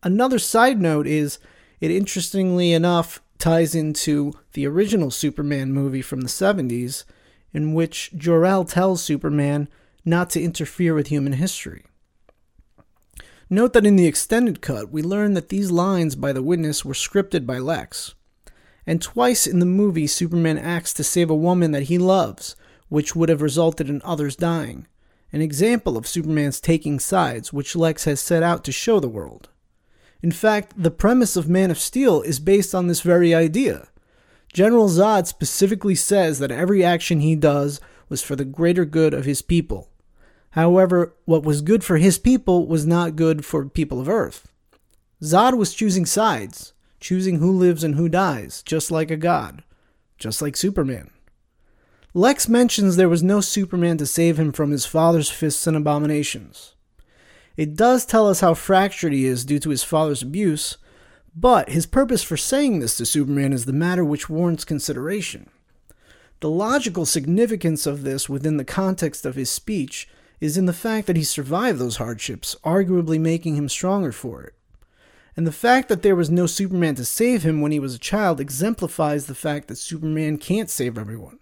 Another side note is It interestingly enough ties into the original Superman movie from the 70s, in which Jor-El tells Superman not to interfere with human history. Note that in the extended cut, we learn that these lines by the witness were scripted by Lex. And twice in the movie, Superman acts to save a woman that he loves, which would have resulted in others dying. An example of Superman's taking sides, which Lex has set out to show the world. In fact, the premise of Man of Steel is based on this very idea. General Zod specifically says that every action he does was for the greater good of his people. However, what was good for his people was not good for people of Earth. Zod was choosing sides, choosing who lives and who dies, just like a god, just like Superman. Lex mentions there was no Superman to save him from his father's fists and abominations. It does tell us how fractured he is due to his father's abuse, but his purpose for saying this to Superman is the matter which warrants consideration. The logical significance of this within the context of his speech is in the fact that he survived those hardships, arguably making him stronger for it. And the fact that there was no Superman to save him when he was a child exemplifies the fact that Superman can't save everyone.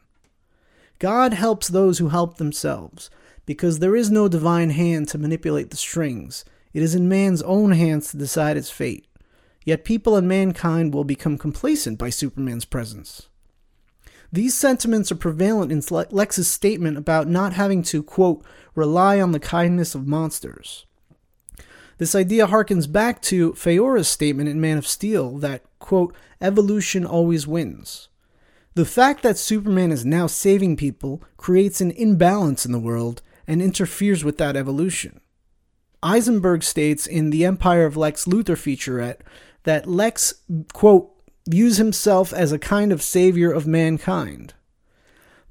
God helps those who help themselves, because there is no divine hand to manipulate the strings. It is in man's own hands to decide its fate. Yet people and mankind will become complacent by Superman's presence. These sentiments are prevalent in Lex's statement about not having to, quote, rely on the kindness of monsters. This idea harkens back to Faora's statement in Man of Steel that, quote, evolution always wins. The fact that Superman is now saving people creates an imbalance in the world and interferes with that evolution. Eisenberg states in the Empire of Lex Luthor featurette that Lex, quote, views himself as a kind of savior of mankind.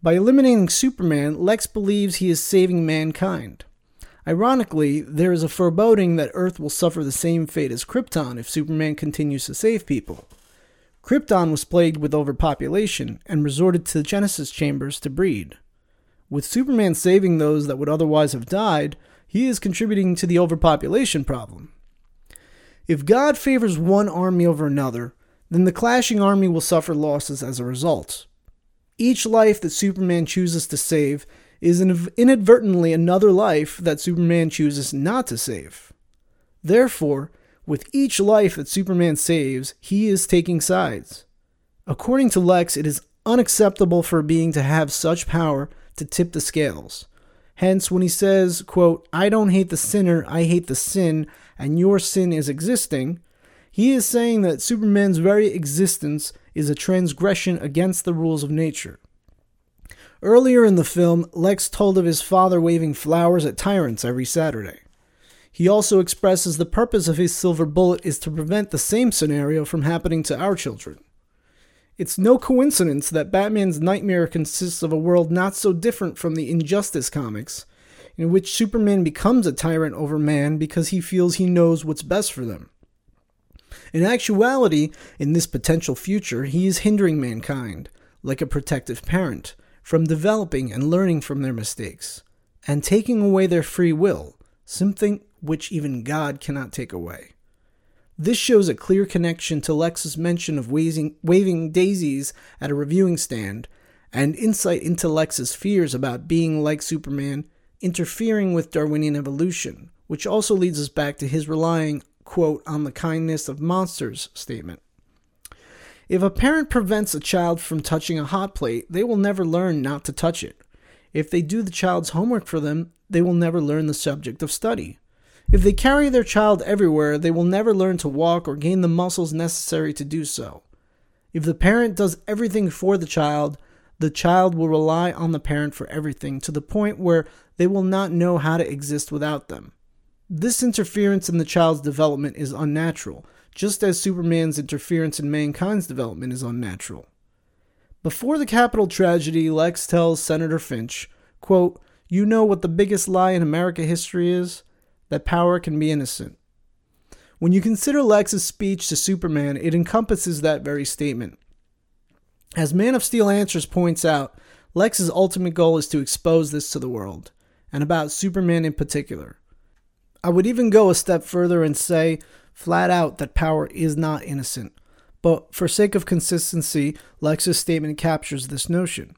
By eliminating Superman, Lex believes he is saving mankind. Ironically, there is a foreboding that Earth will suffer the same fate as Krypton if Superman continues to save people. Krypton was plagued with overpopulation and resorted to the Genesis chambers to breed. With Superman saving those that would otherwise have died, he is contributing to the overpopulation problem. If God favors one army over another, then the clashing army will suffer losses as a result. Each life that Superman chooses to save is inadvertently another life that Superman chooses not to save. Therefore, with each life that Superman saves, he is taking sides. According to Lex, it is unacceptable for a being to have such power to tip the scales. Hence, when he says, quote, I don't hate the sinner, I hate the sin, and your sin is existing, he is saying that Superman's very existence is a transgression against the rules of nature. Earlier in the film, Lex told of his father waving flowers at tyrants every Saturday. He also expresses the purpose of his silver bullet is to prevent the same scenario from happening to our children. It's no coincidence that Batman's nightmare consists of a world not so different from the Injustice comics, in which Superman becomes a tyrant over man because he feels he knows what's best for them. In actuality, in this potential future, he is hindering mankind, like a protective parent, from developing and learning from their mistakes, and taking away their free will, something which even God cannot take away. This shows a clear connection to Lex's mention of waving, waving daisies at a reviewing stand, and insight into Lex's fears about being like Superman, interfering with Darwinian evolution, which also leads us back to his relying, quote, on the kindness of monsters statement. If a parent prevents a child from touching a hot plate, they will never learn not to touch it. If they do the child's homework for them, they will never learn the subject of study. If they carry their child everywhere, they will never learn to walk or gain the muscles necessary to do so. If the parent does everything for the child, the child will rely on the parent for everything to the point where they will not know how to exist without them. This interference in the child's development is unnatural, just as Superman's interference in mankind's development is unnatural. Before the Capitol tragedy, Lex tells Senator Finch, quote, You know what the biggest lie in America history is? That power can be innocent. When you consider Lex's speech to Superman, it encompasses that very statement. As Man of Steel Answers points out, Lex's ultimate goal is to expose this to the world, and about Superman in particular. I would even go a step further and say flat out that power is not innocent. But for sake of consistency, Lex's statement captures this notion.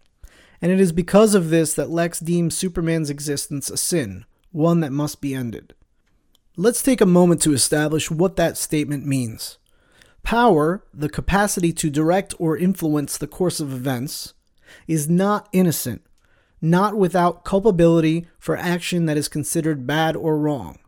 And it is because of this that Lex deems Superman's existence a sin, one that must be ended. Let's take a moment to establish what that statement means. Power, the capacity to direct or influence the course of events, is not innocent, not without culpability for action that is considered bad or wrong.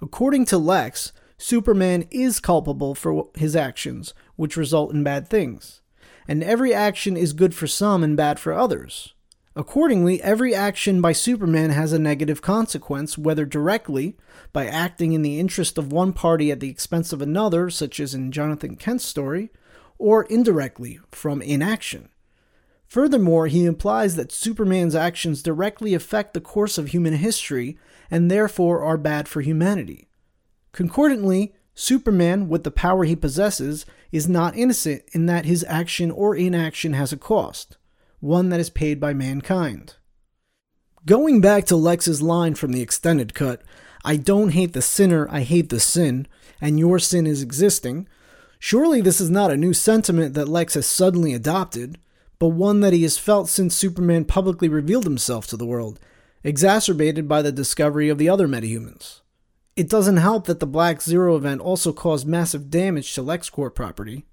According to Lex, Superman is culpable for his actions, which result in bad things. And every action is good for some and bad for others. Accordingly, every action by Superman has a negative consequence, whether directly, by acting in the interest of one party at the expense of another, such as in Jonathan Kent's story, or indirectly, from inaction. Furthermore, he implies that Superman's actions directly affect the course of human history and therefore are bad for humanity. Concordantly, Superman, with the power he possesses, is not innocent in that his action or inaction has a cost, one that is paid by mankind. Going back to Lex's line from the extended cut, I don't hate the sinner, I hate the sin, and your sin is existing, surely this is not a new sentiment that Lex has suddenly adopted, but one that he has felt since Superman publicly revealed himself to the world, exacerbated by the discovery of the other metahumans. It doesn't help that the Black Zero event also caused massive damage to LexCorp property.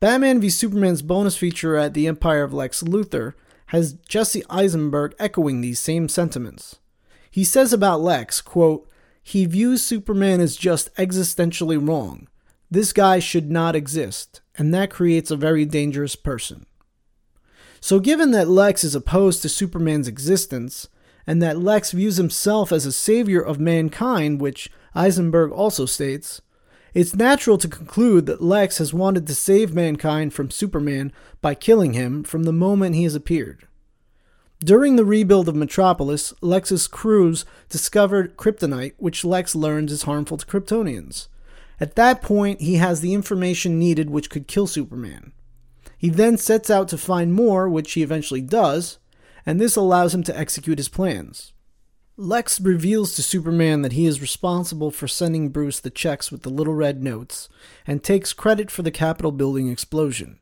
Batman v Superman's bonus feature at the Empire of Lex Luthor has Jesse Eisenberg echoing these same sentiments. He says about Lex, quote, he views Superman as just existentially wrong. This guy should not exist, and that creates a very dangerous person. So, given that Lex is opposed to Superman's existence, and that Lex views himself as a savior of mankind, which Eisenberg also states, it's natural to conclude that Lex has wanted to save mankind from Superman by killing him from the moment he has appeared. During the rebuild of Metropolis, Lex's crews discovered kryptonite, which Lex learns is harmful to Kryptonians. At that point, he has the information needed which could kill Superman. He then sets out to find more, which he eventually does, and this allows him to execute his plans. Lex reveals to Superman that he is responsible for sending Bruce the checks with the little red notes, and takes credit for the Capitol building explosion.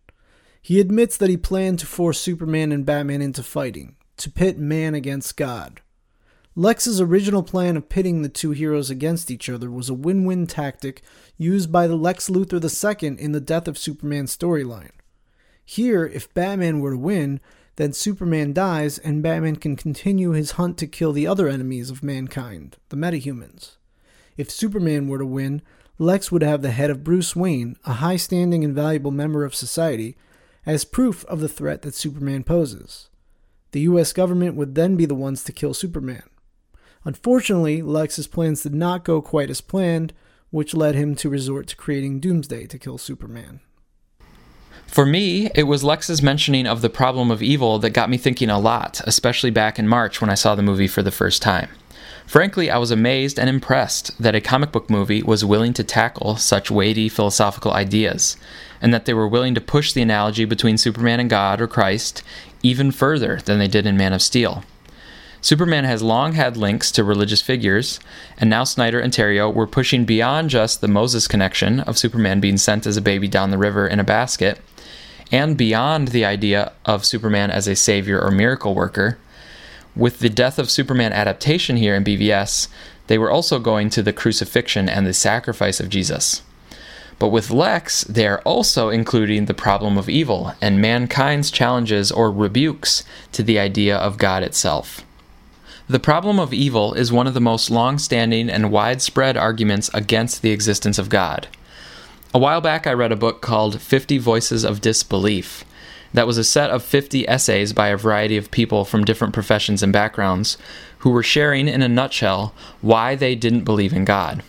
He admits that he planned to force Superman and Batman into fighting, to pit man against God. Lex's original plan of pitting the two heroes against each other was a win win tactic used by the Lex Luthor II in the Death of Superman storyline. Here, if Batman were to win, then Superman dies, and Batman can continue his hunt to kill the other enemies of mankind, the metahumans. If Superman were to win, Lex would have the head of Bruce Wayne, a high standing and valuable member of society, as proof of the threat that Superman poses. The US government would then be the ones to kill Superman. Unfortunately, Lex's plans did not go quite as planned, which led him to resort to creating Doomsday to kill Superman. For me, it was Lex's mentioning of the problem of evil that got me thinking a lot, especially back in March when I saw the movie for the first time. Frankly, I was amazed and impressed that a comic book movie was willing to tackle such weighty philosophical ideas, and that they were willing to push the analogy between Superman and God or Christ even further than they did in Man of Steel. Superman has long had links to religious figures, and now Snyder and Terrio were pushing beyond just the Moses connection of Superman being sent as a baby down the river in a basket and beyond the idea of Superman as a savior or miracle worker. With the Death of Superman adaptation here in BVS, they were also going to the crucifixion and the sacrifice of Jesus. But with Lex, they are also including the problem of evil and mankind's challenges or rebukes to the idea of God itself. The problem of evil is one of the most long standing and widespread arguments against the existence of God. A while back, I read a book called 50 Voices of Disbelief. That was a set of 50 essays by a variety of people from different professions and backgrounds who were sharing, in a nutshell, why they didn't believe in God.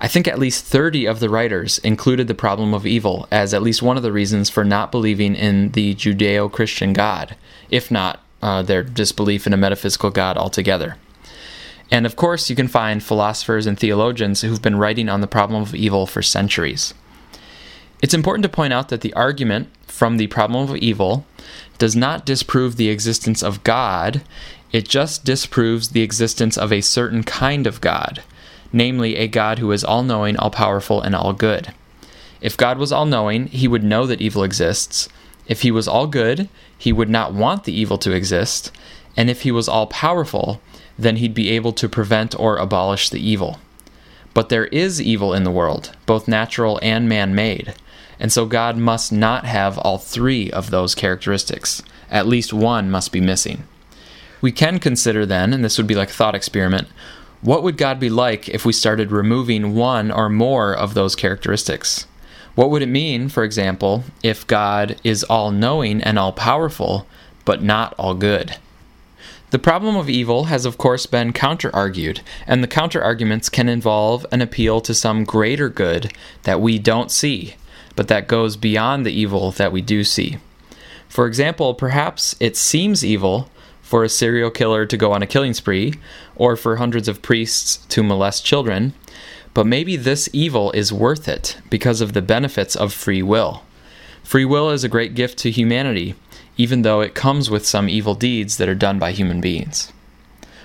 I think at least 30 of the writers included the problem of evil as at least one of the reasons for not believing in the Judeo Christian God, if not uh, their disbelief in a metaphysical God altogether. And of course, you can find philosophers and theologians who've been writing on the problem of evil for centuries. It's important to point out that the argument from the problem of evil does not disprove the existence of God, it just disproves the existence of a certain kind of God, namely, a God who is all knowing, all powerful, and all good. If God was all knowing, he would know that evil exists. If he was all good, he would not want the evil to exist. And if he was all powerful, then he'd be able to prevent or abolish the evil. But there is evil in the world, both natural and man made. And so God must not have all three of those characteristics. At least one must be missing. We can consider then, and this would be like a thought experiment, what would God be like if we started removing one or more of those characteristics? What would it mean, for example, if God is all knowing and all powerful, but not all good? The problem of evil has, of course, been counter argued, and the counter arguments can involve an appeal to some greater good that we don't see, but that goes beyond the evil that we do see. For example, perhaps it seems evil for a serial killer to go on a killing spree, or for hundreds of priests to molest children, but maybe this evil is worth it because of the benefits of free will. Free will is a great gift to humanity, even though it comes with some evil deeds that are done by human beings.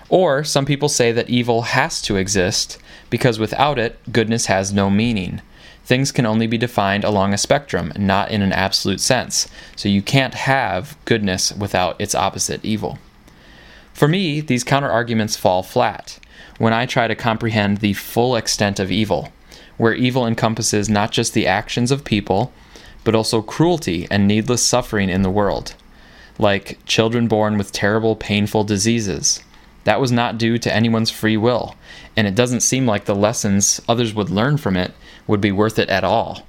Or some people say that evil has to exist because without it, goodness has no meaning. Things can only be defined along a spectrum, not in an absolute sense, so you can't have goodness without its opposite, evil. For me, these counterarguments fall flat when I try to comprehend the full extent of evil, where evil encompasses not just the actions of people, but also cruelty and needless suffering in the world, like children born with terrible, painful diseases. That was not due to anyone's free will, and it doesn't seem like the lessons others would learn from it would be worth it at all.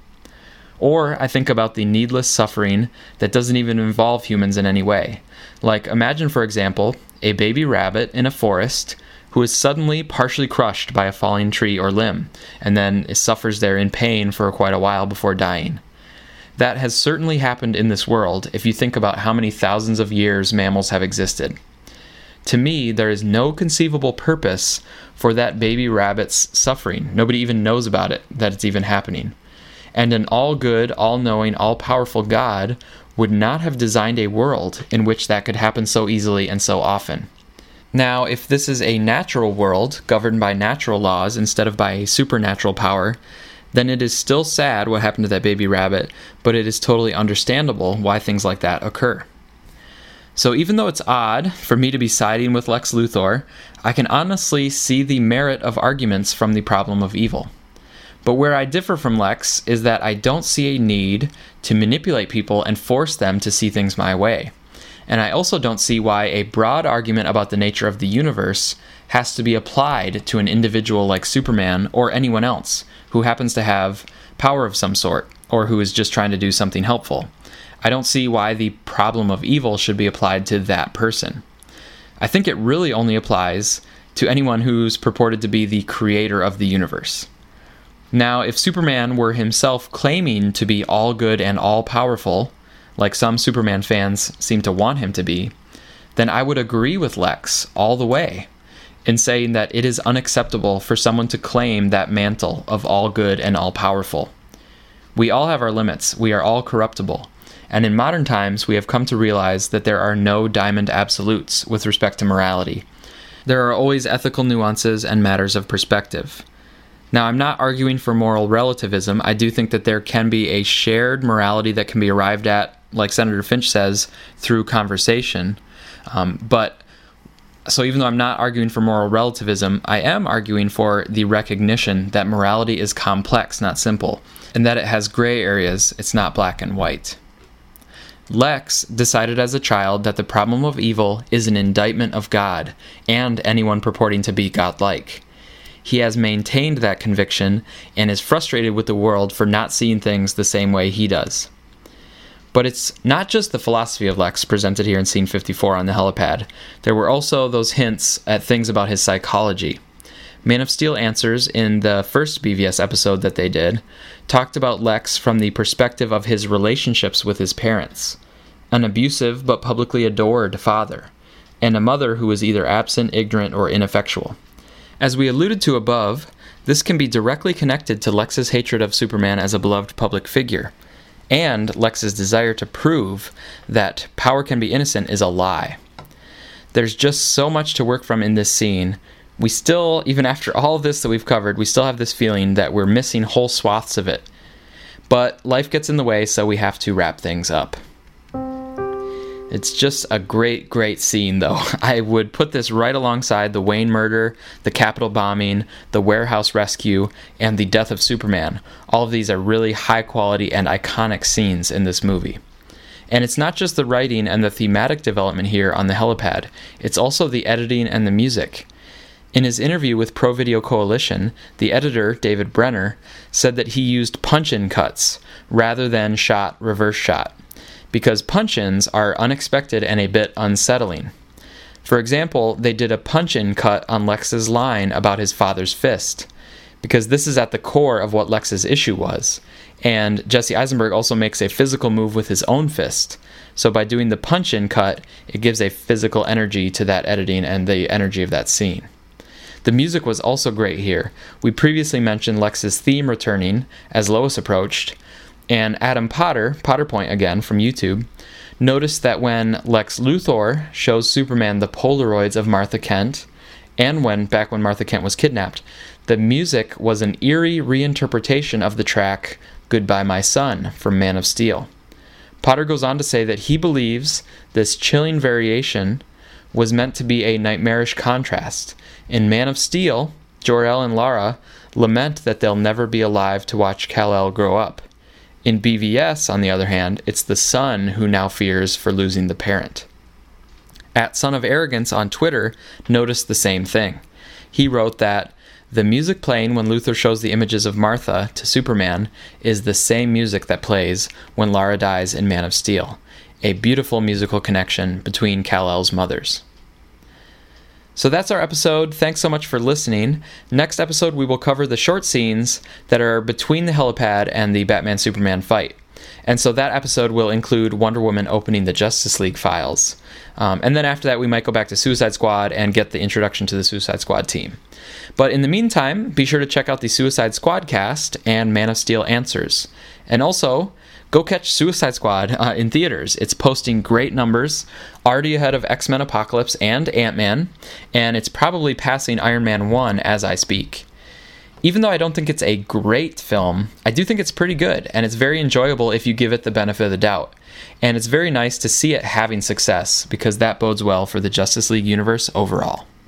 Or I think about the needless suffering that doesn't even involve humans in any way. Like, imagine, for example, a baby rabbit in a forest who is suddenly partially crushed by a falling tree or limb, and then suffers there in pain for quite a while before dying. That has certainly happened in this world if you think about how many thousands of years mammals have existed. To me, there is no conceivable purpose for that baby rabbit's suffering. Nobody even knows about it, that it's even happening. And an all good, all knowing, all powerful God would not have designed a world in which that could happen so easily and so often. Now, if this is a natural world governed by natural laws instead of by a supernatural power, then it is still sad what happened to that baby rabbit, but it is totally understandable why things like that occur. So, even though it's odd for me to be siding with Lex Luthor, I can honestly see the merit of arguments from the problem of evil. But where I differ from Lex is that I don't see a need to manipulate people and force them to see things my way. And I also don't see why a broad argument about the nature of the universe has to be applied to an individual like Superman or anyone else who happens to have power of some sort or who is just trying to do something helpful. I don't see why the problem of evil should be applied to that person. I think it really only applies to anyone who's purported to be the creator of the universe. Now, if Superman were himself claiming to be all good and all powerful, like some Superman fans seem to want him to be, then I would agree with Lex all the way in saying that it is unacceptable for someone to claim that mantle of all good and all powerful. We all have our limits, we are all corruptible. And in modern times, we have come to realize that there are no diamond absolutes with respect to morality. There are always ethical nuances and matters of perspective. Now, I'm not arguing for moral relativism. I do think that there can be a shared morality that can be arrived at, like Senator Finch says, through conversation. Um, but so, even though I'm not arguing for moral relativism, I am arguing for the recognition that morality is complex, not simple, and that it has gray areas, it's not black and white. Lex decided as a child that the problem of evil is an indictment of God and anyone purporting to be godlike he has maintained that conviction and is frustrated with the world for not seeing things the same way he does. But it's not just the philosophy of Lex presented here in scene 54 on the helipad. There were also those hints at things about his psychology. Man of Steel Answers, in the first BVS episode that they did, talked about Lex from the perspective of his relationships with his parents an abusive but publicly adored father, and a mother who was either absent, ignorant, or ineffectual. As we alluded to above, this can be directly connected to Lex's hatred of Superman as a beloved public figure, and Lex's desire to prove that power can be innocent is a lie. There's just so much to work from in this scene, we still, even after all of this that we've covered, we still have this feeling that we're missing whole swaths of it. But life gets in the way, so we have to wrap things up. It's just a great, great scene, though. I would put this right alongside the Wayne murder, the Capitol bombing, the warehouse rescue, and the death of Superman. All of these are really high quality and iconic scenes in this movie. And it's not just the writing and the thematic development here on the helipad, it's also the editing and the music. In his interview with Pro Video Coalition, the editor, David Brenner, said that he used punch in cuts rather than shot reverse shot, because punch ins are unexpected and a bit unsettling. For example, they did a punch in cut on Lex's line about his father's fist, because this is at the core of what Lex's issue was. And Jesse Eisenberg also makes a physical move with his own fist. So by doing the punch in cut, it gives a physical energy to that editing and the energy of that scene. The music was also great here. We previously mentioned Lex's theme returning as Lois approached, and Adam Potter, Potterpoint again from YouTube, noticed that when Lex Luthor shows Superman the Polaroids of Martha Kent, and when back when Martha Kent was kidnapped, the music was an eerie reinterpretation of the track Goodbye My Son from Man of Steel. Potter goes on to say that he believes this chilling variation was meant to be a nightmarish contrast. In Man of Steel, Jor-El and Lara lament that they'll never be alive to watch Kal-El grow up. In BVS, on the other hand, it's the son who now fears for losing the parent. At Son of Arrogance on Twitter noticed the same thing. He wrote that the music playing when Luthor shows the images of Martha to Superman is the same music that plays when Lara dies in Man of Steel, a beautiful musical connection between Kal-El's mothers. So that's our episode. Thanks so much for listening. Next episode, we will cover the short scenes that are between the helipad and the Batman Superman fight. And so that episode will include Wonder Woman opening the Justice League files. Um, and then after that, we might go back to Suicide Squad and get the introduction to the Suicide Squad team. But in the meantime, be sure to check out the Suicide Squad cast and Man of Steel Answers. And also, go catch Suicide Squad uh, in theaters. It's posting great numbers, already ahead of X Men Apocalypse and Ant Man, and it's probably passing Iron Man 1 as I speak. Even though I don't think it's a great film, I do think it's pretty good, and it's very enjoyable if you give it the benefit of the doubt. And it's very nice to see it having success because that bodes well for the Justice League universe overall.